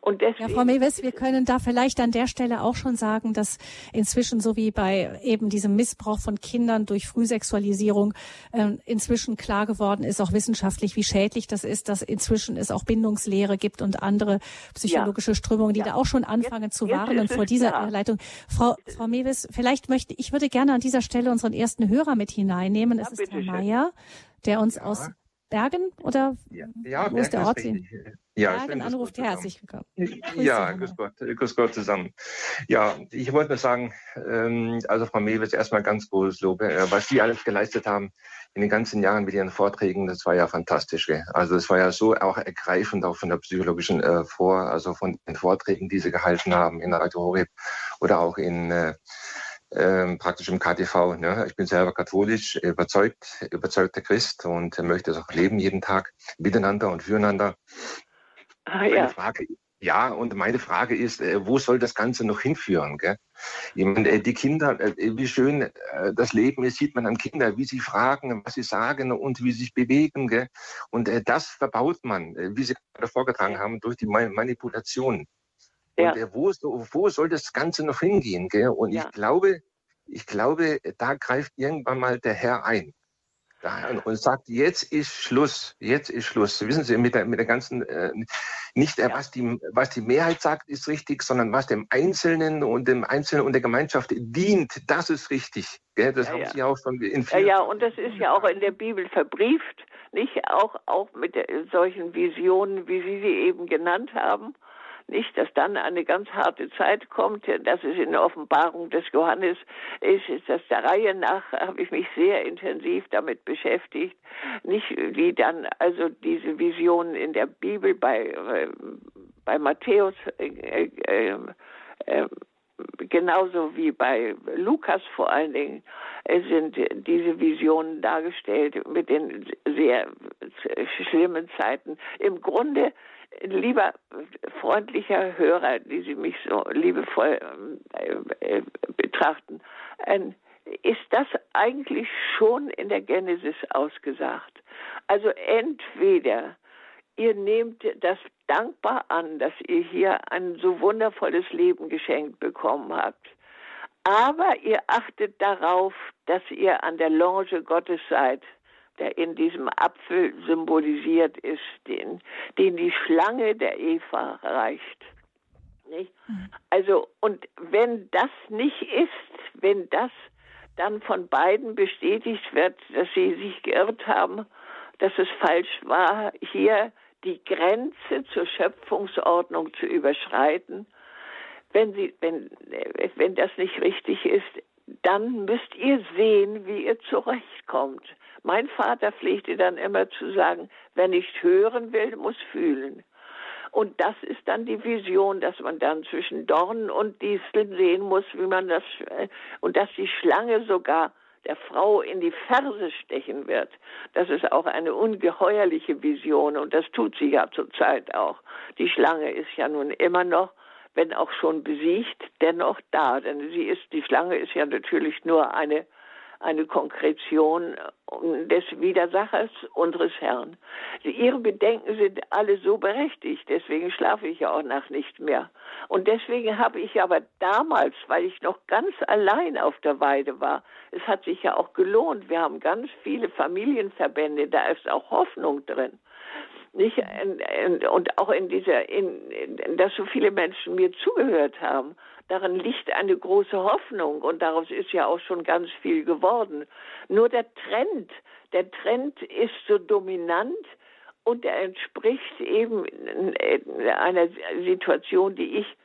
Und deswegen, ja, Frau Mewes, wir können da vielleicht an der Stelle auch schon sagen, dass inzwischen so wie bei eben diesem Missbrauch von Kindern durch Frühsexualisierung äh, inzwischen klar geworden ist, auch wissenschaftlich, wie schädlich das ist, dass inzwischen es auch Bindungslehre gibt und andere psychologische ja. Strömungen, die ja. da auch schon anfangen jetzt, zu warnen vor dieser klar. Leitung. Frau, Frau Mewes, vielleicht möchte ich würde gerne an dieser Stelle unseren ersten Hörer mit hineinnehmen. Es ist Herr Meier, der uns aus Bergen oder ja, ja, wo ist der Ort? Ja, Bergen anruft herzlich willkommen. Ja, grüß Gott, grüß Gott zusammen. Ja, ich wollte nur sagen, ähm, also Frau Mewes, erstmal ganz großes Lob. Äh, was Sie alles geleistet haben in den ganzen Jahren mit Ihren Vorträgen, das war ja fantastisch. Gell? Also es war ja so auch ergreifend, auch von der psychologischen äh, Vor, also von den Vorträgen, die Sie gehalten haben in Radio Horeb oder auch in äh, ähm, praktisch im KTV. Ne? Ich bin selber katholisch, überzeugt, überzeugter Christ und möchte es auch leben jeden Tag miteinander und füreinander. Ah, ja. Meine Frage, ja, und meine Frage ist, äh, wo soll das Ganze noch hinführen? Gell? Ich meine, äh, die Kinder, äh, wie schön das Leben ist, sieht man an Kindern, wie sie fragen, was sie sagen und wie sie sich bewegen. Gell? Und das verbaut man, wie Sie gerade vorgetragen haben, durch die Manipulation. Ja. Und wo, wo soll das Ganze noch hingehen? Gell? Und ja. ich glaube, ich glaube, da greift irgendwann mal der Herr ein. Und sagt, jetzt ist Schluss, jetzt ist Schluss. Wissen Sie, mit der, mit der ganzen, äh, nicht äh, ja. was, die, was die Mehrheit sagt, ist richtig, sondern was dem Einzelnen und dem Einzelnen und der Gemeinschaft dient, das ist richtig. Gell? Das ja, haben Sie auch schon in vielen Ja, ja, und das ist ja auch in der Bibel verbrieft, nicht auch, auch mit solchen Visionen, wie Sie sie eben genannt haben nicht, dass dann eine ganz harte Zeit kommt. Das ist in der Offenbarung des Johannes, ist, ist das der Reihe nach, habe ich mich sehr intensiv damit beschäftigt. Nicht wie dann also diese Visionen in der Bibel bei, äh, bei Matthäus, äh, äh, äh, genauso wie bei Lukas vor allen Dingen sind diese Visionen dargestellt mit den sehr schlimmen Zeiten. Im Grunde lieber freundlicher Hörer, die Sie mich so liebevoll äh, äh, betrachten, äh, ist das eigentlich schon in der Genesis ausgesagt. Also entweder ihr nehmt das dankbar an, dass ihr hier ein so wundervolles Leben geschenkt bekommen habt, aber ihr achtet darauf, dass ihr an der Longe Gottes seid der in diesem Apfel symbolisiert ist, den, den die Schlange der Eva reicht. Nicht? Also, und wenn das nicht ist, wenn das dann von beiden bestätigt wird, dass sie sich geirrt haben, dass es falsch war, hier die Grenze zur Schöpfungsordnung zu überschreiten, wenn, sie, wenn, wenn das nicht richtig ist, dann müsst ihr sehen, wie ihr zurechtkommt. Mein Vater pflegte dann immer zu sagen, wer nicht hören will, muss fühlen. Und das ist dann die Vision, dass man dann zwischen Dornen und Disteln sehen muss, wie man das, äh, und dass die Schlange sogar der Frau in die Ferse stechen wird. Das ist auch eine ungeheuerliche Vision und das tut sie ja zurzeit auch. Die Schlange ist ja nun immer noch, wenn auch schon besiegt, dennoch da, denn sie ist, die Schlange ist ja natürlich nur eine eine Konkretion des Widersachers unseres Herrn. Ihre Bedenken sind alle so berechtigt, deswegen schlafe ich ja auch nach nicht mehr. Und deswegen habe ich aber damals, weil ich noch ganz allein auf der Weide war, es hat sich ja auch gelohnt, wir haben ganz viele Familienverbände, da ist auch Hoffnung drin. Nicht? Und auch in dieser, in, in, dass so viele Menschen mir zugehört haben darin liegt eine große Hoffnung und daraus ist ja auch schon ganz viel geworden. Nur der Trend, der Trend ist so dominant und er entspricht eben einer Situation, die ich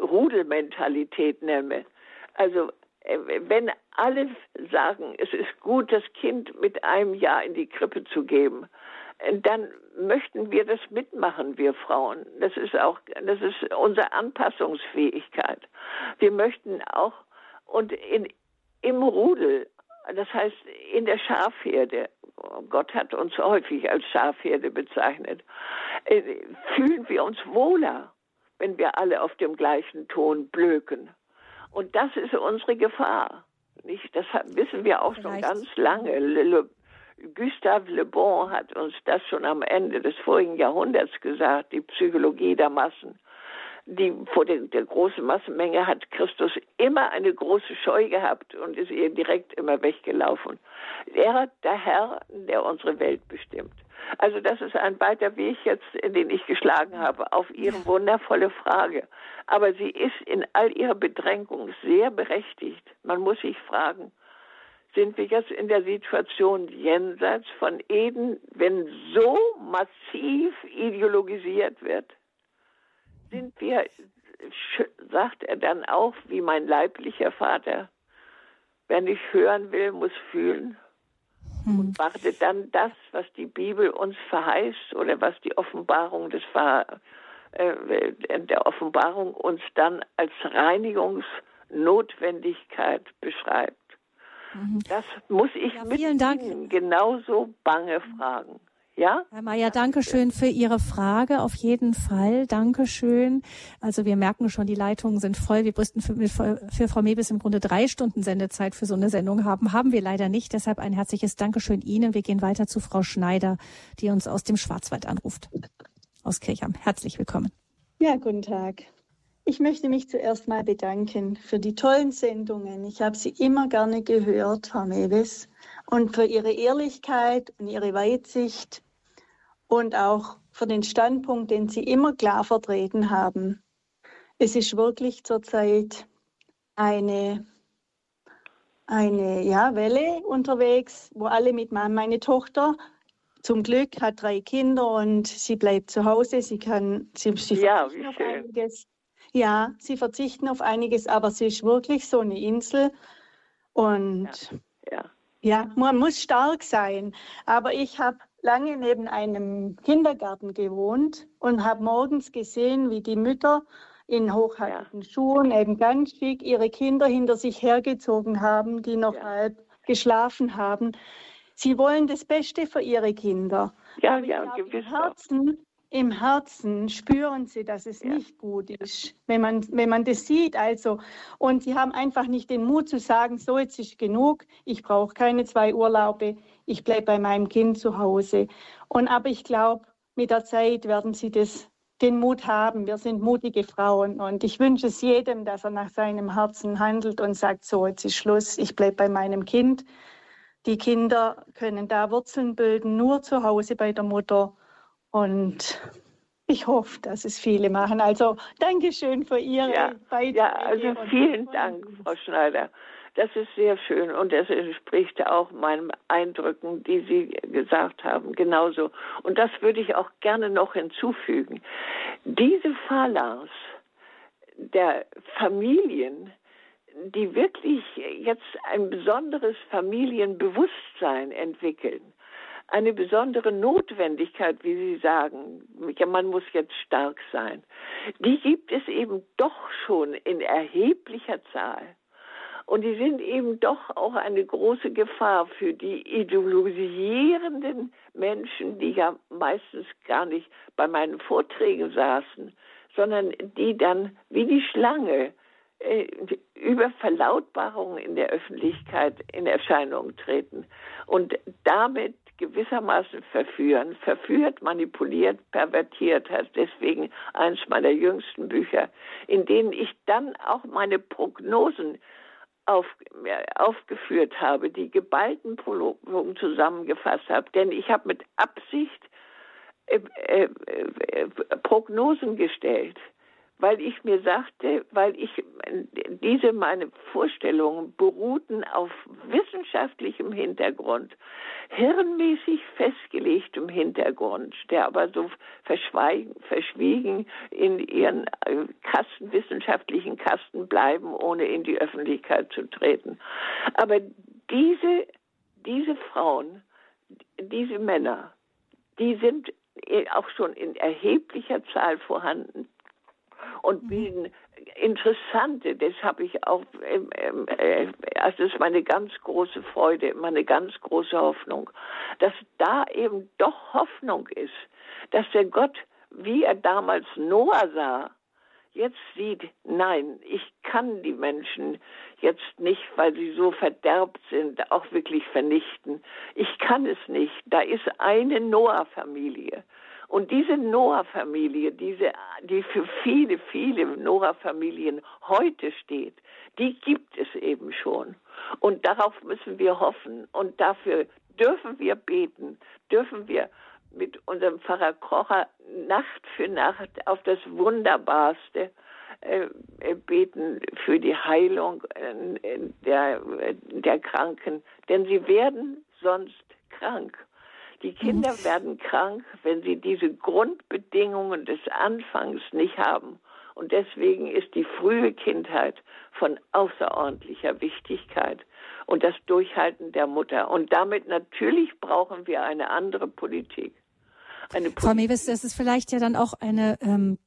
Rudelmentalität nenne. Also wenn alle sagen, es ist gut, das Kind mit einem Jahr in die Krippe zu geben, dann möchten wir das mitmachen, wir Frauen. Das ist auch, das ist unsere Anpassungsfähigkeit. Wir möchten auch, und in, im Rudel, das heißt in der Schafherde, Gott hat uns häufig als Schafherde bezeichnet, äh, fühlen wir uns wohler, wenn wir alle auf dem gleichen Ton blöken. Und das ist unsere Gefahr. Nicht? Das wissen wir auch Vielleicht. schon ganz lange. Le, Le, Gustave Le Bon hat uns das schon am Ende des vorigen Jahrhunderts gesagt, die Psychologie der Massen. Die, vor der, der großen Massenmenge hat Christus immer eine große Scheu gehabt und ist ihr direkt immer weggelaufen. Er, der Herr, der unsere Welt bestimmt. Also das ist ein weiter Weg jetzt, den ich geschlagen habe, auf Ihre wundervolle Frage. Aber sie ist in all ihrer Bedrängung sehr berechtigt. Man muss sich fragen, sind wir jetzt in der Situation jenseits von Eden, wenn so massiv ideologisiert wird? Sind wir, sagt er dann auch, wie mein leiblicher Vater, wer nicht hören will, muss fühlen hm. und wartet dann das, was die Bibel uns verheißt oder was die Offenbarung des Ver äh, der Offenbarung uns dann als Reinigungsnotwendigkeit beschreibt. Mhm. Das muss ich ja, vielen mit Dank. Ihnen genauso bange fragen. Ja? Herr Mayer, danke schön für Ihre Frage. Auf jeden Fall. Danke schön. Also wir merken schon, die Leitungen sind voll. Wir müssten für, für Frau Mebis im Grunde drei Stunden Sendezeit für so eine Sendung haben. Haben wir leider nicht. Deshalb ein herzliches Dankeschön Ihnen. Wir gehen weiter zu Frau Schneider, die uns aus dem Schwarzwald anruft. Aus Kirchheim. Herzlich willkommen. Ja, guten Tag. Ich möchte mich zuerst mal bedanken für die tollen Sendungen. Ich habe sie immer gerne gehört, Frau Mewes, und für Ihre Ehrlichkeit und Ihre Weitsicht und auch für den Standpunkt, den Sie immer klar vertreten haben. Es ist wirklich zurzeit eine, eine ja, Welle unterwegs, wo alle mit meine Tochter zum Glück hat drei Kinder und sie bleibt zu Hause. Sie kann, sie, sie ja, wie schön. Einiges. Ja, sie verzichten auf einiges, aber sie ist wirklich so eine Insel. Und ja, ja. ja man muss stark sein. Aber ich habe lange neben einem Kindergarten gewohnt und habe morgens gesehen, wie die Mütter in hochhackigen ja. Schuhen eben ganz schick ihre Kinder hinter sich hergezogen haben, die noch ja. halb geschlafen haben. Sie wollen das Beste für ihre Kinder. Ja, Aber ja, gewiss. Im Herzen im Herzen spüren sie, dass es ja. nicht gut ist, wenn man, wenn man das sieht. Also, und sie haben einfach nicht den Mut zu sagen, so jetzt ist genug, ich brauche keine zwei Urlaube, ich bleibe bei meinem Kind zu Hause. Und aber ich glaube, mit der Zeit werden sie das, den Mut haben. Wir sind mutige Frauen und ich wünsche es jedem, dass er nach seinem Herzen handelt und sagt, so jetzt ist Schluss, ich bleibe bei meinem Kind. Die Kinder können da Wurzeln bilden, nur zu Hause bei der Mutter und ich hoffe, dass es viele machen. Also Dankeschön für Ihre ja, Beiträge. Ja, also vielen Dank, Frau Schneider. Das ist sehr schön und das entspricht auch meinen Eindrücken, die Sie gesagt haben, genauso. Und das würde ich auch gerne noch hinzufügen. Diese Phalanx der Familien, die wirklich jetzt ein besonderes Familienbewusstsein entwickeln, eine besondere Notwendigkeit, wie Sie sagen, ja, man muss jetzt stark sein, die gibt es eben doch schon in erheblicher Zahl. Und die sind eben doch auch eine große Gefahr für die ideologisierenden Menschen, die ja meistens gar nicht bei meinen Vorträgen saßen, sondern die dann wie die Schlange äh, über Verlautbarungen in der Öffentlichkeit in Erscheinung treten. Und damit gewissermaßen verführen, verführt, manipuliert, pervertiert hat. Deswegen eins meiner jüngsten Bücher, in denen ich dann auch meine Prognosen auf, aufgeführt habe, die geballten Prognosen zusammengefasst habe. Denn ich habe mit Absicht äh, äh, äh, Prognosen gestellt weil ich mir sagte, weil ich diese meine Vorstellungen beruhten auf wissenschaftlichem Hintergrund, hirnmäßig festgelegtem Hintergrund, der aber so verschwiegen in ihren äh, Kasten, wissenschaftlichen Kasten bleiben, ohne in die Öffentlichkeit zu treten. Aber diese, diese Frauen, diese Männer, die sind auch schon in erheblicher Zahl vorhanden und mhm. bilden interessante, das habe ich auch, ähm, äh, also das ist meine ganz große Freude, meine ganz große Hoffnung, dass da eben doch Hoffnung ist, dass der Gott, wie er damals Noah sah, jetzt sieht, nein, ich kann die Menschen jetzt nicht, weil sie so verderbt sind, auch wirklich vernichten. Ich kann es nicht. Da ist eine Noah-Familie. Und diese Noah-Familie, diese, die für viele, viele Noah-Familien heute steht, die gibt es eben schon. Und darauf müssen wir hoffen. Und dafür dürfen wir beten, dürfen wir mit unserem Pfarrer Krocher Nacht für Nacht auf das Wunderbarste äh, äh beten für die Heilung äh, der, der Kranken. Denn sie werden sonst krank. Die Kinder werden krank, wenn sie diese Grundbedingungen des Anfangs nicht haben. Und deswegen ist die frühe Kindheit von außerordentlicher Wichtigkeit und das Durchhalten der Mutter. Und damit natürlich brauchen wir eine andere Politik. Politik Frau Mewes, das ist vielleicht ja dann auch eine ähm,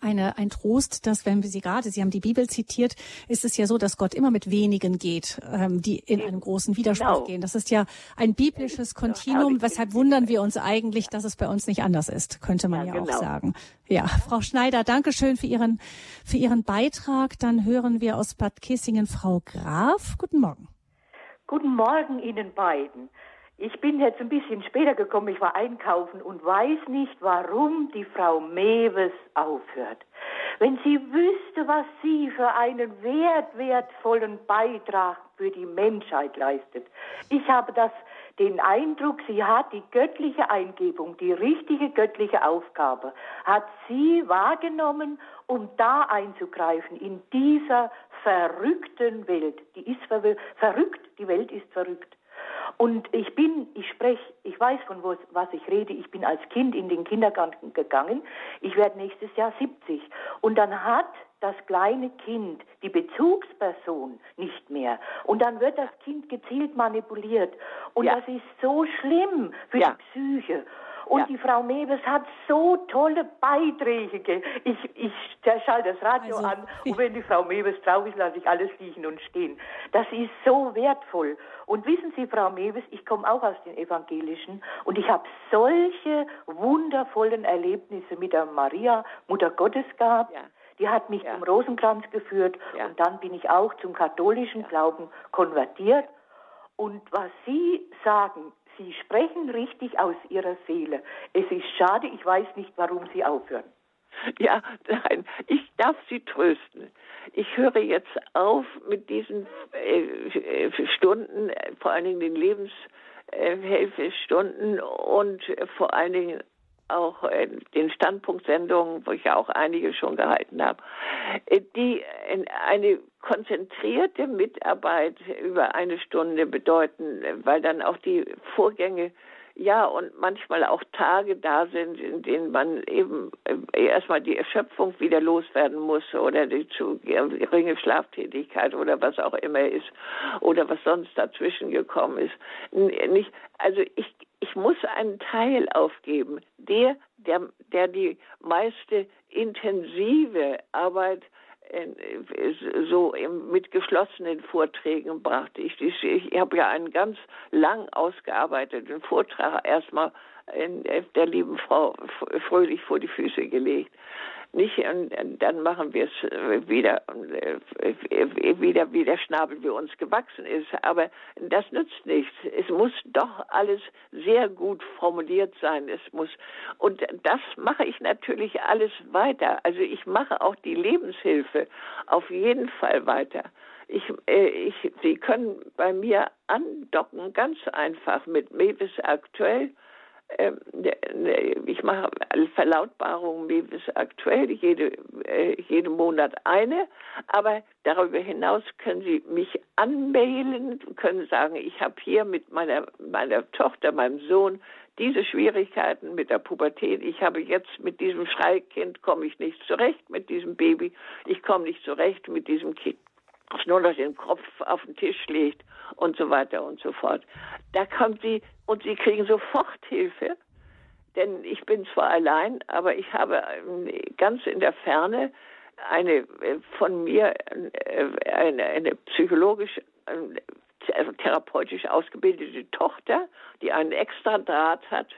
eine, ein Trost, dass wenn wir Sie gerade, Sie haben die Bibel zitiert, ist es ja so, dass Gott immer mit wenigen geht, ähm, die in einen großen Widerspruch genau. gehen. Das ist ja ein biblisches Kontinuum. Weshalb wundern wir uns eigentlich, dass es bei uns nicht anders ist, könnte man ja, ja genau. auch sagen. Ja, Frau Schneider, danke schön für Ihren, für Ihren Beitrag. Dann hören wir aus Bad Kissingen Frau Graf. Guten Morgen. Guten Morgen Ihnen beiden. Ich bin jetzt ein bisschen später gekommen, ich war einkaufen und weiß nicht, warum die Frau Mewes aufhört. Wenn sie wüsste, was sie für einen wert, wertvollen Beitrag für die Menschheit leistet. Ich habe das, den Eindruck, sie hat die göttliche Eingebung, die richtige göttliche Aufgabe, hat sie wahrgenommen, um da einzugreifen in dieser verrückten Welt. Die ist verrückt, die Welt ist verrückt. Und ich bin, ich spreche, ich weiß von was, was ich rede. Ich bin als Kind in den Kindergarten gegangen. Ich werde nächstes Jahr 70. Und dann hat das kleine Kind die Bezugsperson nicht mehr. Und dann wird das Kind gezielt manipuliert. Und ja. das ist so schlimm für ja. die Psyche. Und ja. die Frau Mewes hat so tolle Beiträge. Ich, ich schalte das Radio also, an und wenn die Frau Mewes drauf ist, lasse ich alles liegen und stehen. Das ist so wertvoll. Und wissen Sie, Frau Mewes, ich komme auch aus den Evangelischen und ich habe solche wundervollen Erlebnisse mit der Maria, Mutter Gottes gehabt. Ja. Die hat mich ja. zum Rosenkranz geführt ja. und dann bin ich auch zum katholischen Glauben konvertiert. Und was Sie sagen, Sie sprechen richtig aus Ihrer Seele. Es ist schade, ich weiß nicht, warum Sie aufhören. Ja, nein, ich darf Sie trösten. Ich höre jetzt auf mit diesen äh, Stunden, vor allen Dingen den Lebenshilfestunden und vor allen Dingen auch äh, den Standpunktsendungen, wo ich ja auch einige schon gehalten habe, die eine konzentrierte Mitarbeit über eine Stunde bedeuten, weil dann auch die Vorgänge ja, und manchmal auch Tage da sind, in denen man eben äh, erstmal die Erschöpfung wieder loswerden muss oder die zu geringe Schlaftätigkeit oder was auch immer ist oder was sonst dazwischen gekommen ist. Nicht, also ich, ich muss einen Teil aufgeben, der, der, der die meiste intensive Arbeit so mit geschlossenen Vorträgen brachte. Ich, ich, ich habe ja einen ganz lang ausgearbeiteten Vortrag erstmal der lieben Frau Fröhlich vor die Füße gelegt nicht und dann machen wir es äh, wieder, äh, wieder, wie der Schnabel wie uns gewachsen ist. Aber das nützt nichts. Es muss doch alles sehr gut formuliert sein. Es muss, und das mache ich natürlich alles weiter. Also ich mache auch die Lebenshilfe auf jeden Fall weiter. Ich, äh, ich, Sie können bei mir andocken, ganz einfach mit Mewis aktuell ich mache Verlautbarungen wie es aktuell, jede, äh, jeden Monat eine, aber darüber hinaus können Sie mich anmailen, können sagen, ich habe hier mit meiner, meiner Tochter, meinem Sohn diese Schwierigkeiten mit der Pubertät. Ich habe jetzt mit diesem Schreikind komme ich nicht zurecht, mit diesem Baby. Ich komme nicht zurecht mit diesem Kind, nur noch den Kopf auf den Tisch legt und so weiter und so fort. Da kommt sie und sie kriegen sofort Hilfe. Denn ich bin zwar allein, aber ich habe ähm, ganz in der Ferne eine äh, von mir äh, eine, eine psychologisch also therapeutisch ausgebildete Tochter, die einen extra Draht hat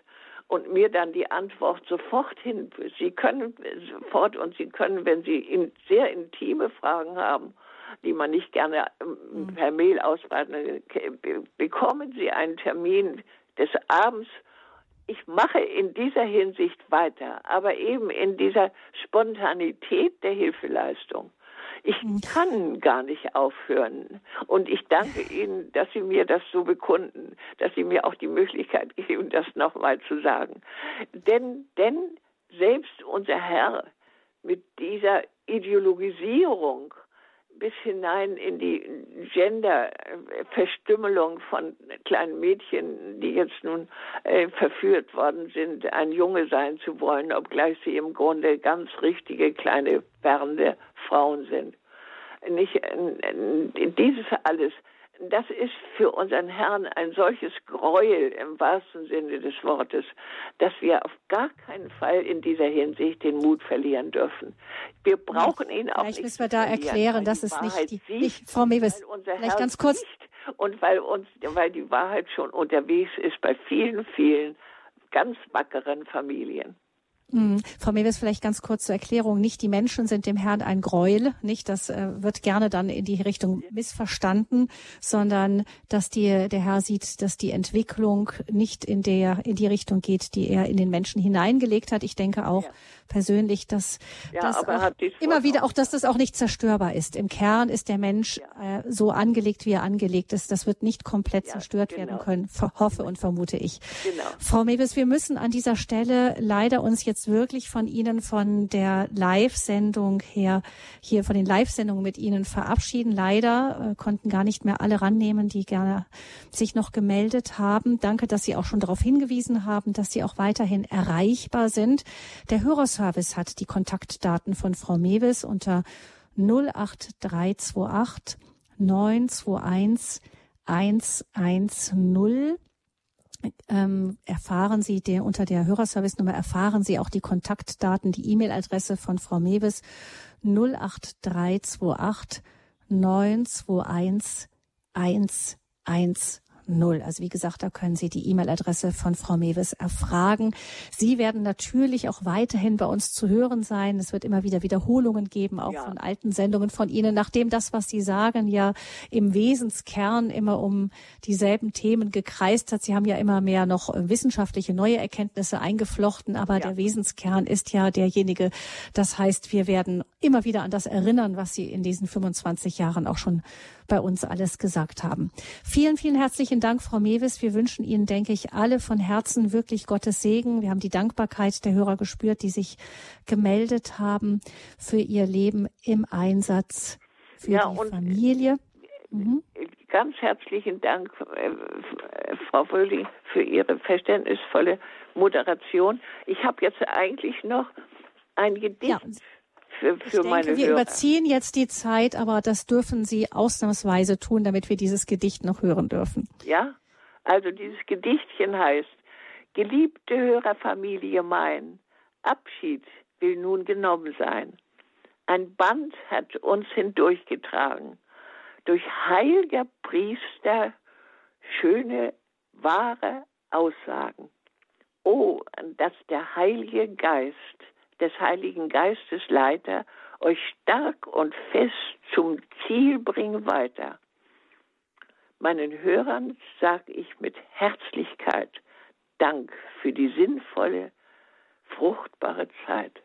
und mir dann die Antwort sofort hin. Sie können sofort und Sie können, wenn Sie sehr intime Fragen haben, die man nicht gerne ähm, mhm. per Mail ausbreiten, bekommen Sie einen Termin des Abends. Ich mache in dieser Hinsicht weiter, aber eben in dieser Spontanität der Hilfeleistung. Ich hm. kann gar nicht aufhören. Und ich danke [laughs] Ihnen, dass Sie mir das so bekunden, dass Sie mir auch die Möglichkeit geben, das nochmal zu sagen. Denn, denn selbst unser Herr mit dieser Ideologisierung bis hinein in die Gender-Verstümmelung von kleinen Mädchen, die jetzt nun äh, verführt worden sind, ein Junge sein zu wollen, obgleich sie im Grunde ganz richtige kleine werdende Frauen sind. Nicht äh, dieses alles das ist für unseren Herrn ein solches Gräuel im wahrsten Sinne des Wortes, dass wir auf gar keinen Fall in dieser Hinsicht den Mut verlieren dürfen. Wir brauchen ihn auch vielleicht nicht. Vielleicht müssen wir da erklären, dass es nicht, die, sieht, nicht Frau Mewes, vielleicht ganz kurz. Und weil uns, weil die Wahrheit schon unterwegs ist bei vielen, vielen ganz wackeren Familien. Mhm. Frau Mewes, vielleicht ganz kurz zur Erklärung. Nicht die Menschen sind dem Herrn ein Gräuel, nicht? Das äh, wird gerne dann in die Richtung missverstanden, sondern dass die, der Herr sieht, dass die Entwicklung nicht in der, in die Richtung geht, die er in den Menschen hineingelegt hat. Ich denke auch, ja persönlich, dass ja, das immer wieder auch, dass das auch nicht zerstörbar ist. Im Kern ist der Mensch ja. äh, so angelegt, wie er angelegt ist. Das wird nicht komplett zerstört genau. werden können, hoffe und vermute ich. Genau. Frau Mewes, wir müssen an dieser Stelle leider uns jetzt wirklich von Ihnen von der Live-Sendung her, hier von den Live-Sendungen mit Ihnen verabschieden. Leider äh, konnten gar nicht mehr alle rannehmen, die gerne sich noch gemeldet haben. Danke, dass Sie auch schon darauf hingewiesen haben, dass Sie auch weiterhin erreichbar sind. Der Hörerservice Service hat die Kontaktdaten von Frau Mewes unter 08328 921 110 ähm, erfahren Sie der, unter der Hörerservice-Nummer erfahren Sie auch die Kontaktdaten, die E-Mail-Adresse von Frau Mewes. 08328 921 110 null. Also wie gesagt, da können Sie die E-Mail-Adresse von Frau Mewes erfragen. Sie werden natürlich auch weiterhin bei uns zu hören sein. Es wird immer wieder Wiederholungen geben, auch ja. von alten Sendungen von Ihnen, nachdem das, was Sie sagen, ja im Wesenskern immer um dieselben Themen gekreist hat. Sie haben ja immer mehr noch wissenschaftliche neue Erkenntnisse eingeflochten, aber ja. der Wesenskern ist ja derjenige. Das heißt, wir werden immer wieder an das erinnern, was Sie in diesen 25 Jahren auch schon bei uns alles gesagt haben. Vielen, vielen herzlichen Dank, Frau Mewes. Wir wünschen Ihnen, denke ich, alle von Herzen wirklich Gottes Segen. Wir haben die Dankbarkeit der Hörer gespürt, die sich gemeldet haben für ihr Leben im Einsatz für ja, die Familie. Mhm. Ganz herzlichen Dank, äh, Frau Fröhling, für Ihre verständnisvolle Moderation. Ich habe jetzt eigentlich noch ein Gedicht. Ja für, für ich denke, meine wir Hörer. überziehen jetzt die Zeit, aber das dürfen Sie ausnahmsweise tun, damit wir dieses Gedicht noch hören dürfen. Ja, also dieses Gedichtchen heißt, geliebte Hörerfamilie mein, Abschied will nun genommen sein. Ein Band hat uns hindurchgetragen, durch heiliger Priester schöne, wahre Aussagen. Oh, dass der Heilige Geist des Heiligen Geistes Leiter, euch stark und fest zum Ziel bringen weiter. Meinen Hörern sage ich mit Herzlichkeit Dank für die sinnvolle, fruchtbare Zeit.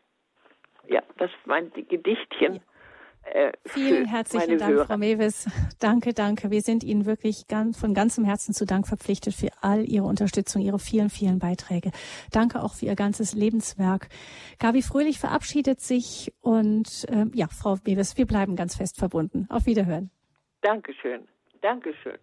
Ja, das ist mein Gedichtchen. Äh, Vielen [laughs] herzlichen Dank, Hörer. Frau Mewes. Danke, danke. Wir sind Ihnen wirklich ganz, von ganzem Herzen zu Dank verpflichtet für all Ihre Unterstützung, Ihre vielen, vielen Beiträge. Danke auch für Ihr ganzes Lebenswerk. Gabi Fröhlich verabschiedet sich und äh, ja, Frau Mewes, wir bleiben ganz fest verbunden. Auf Wiederhören. Dankeschön. Dankeschön.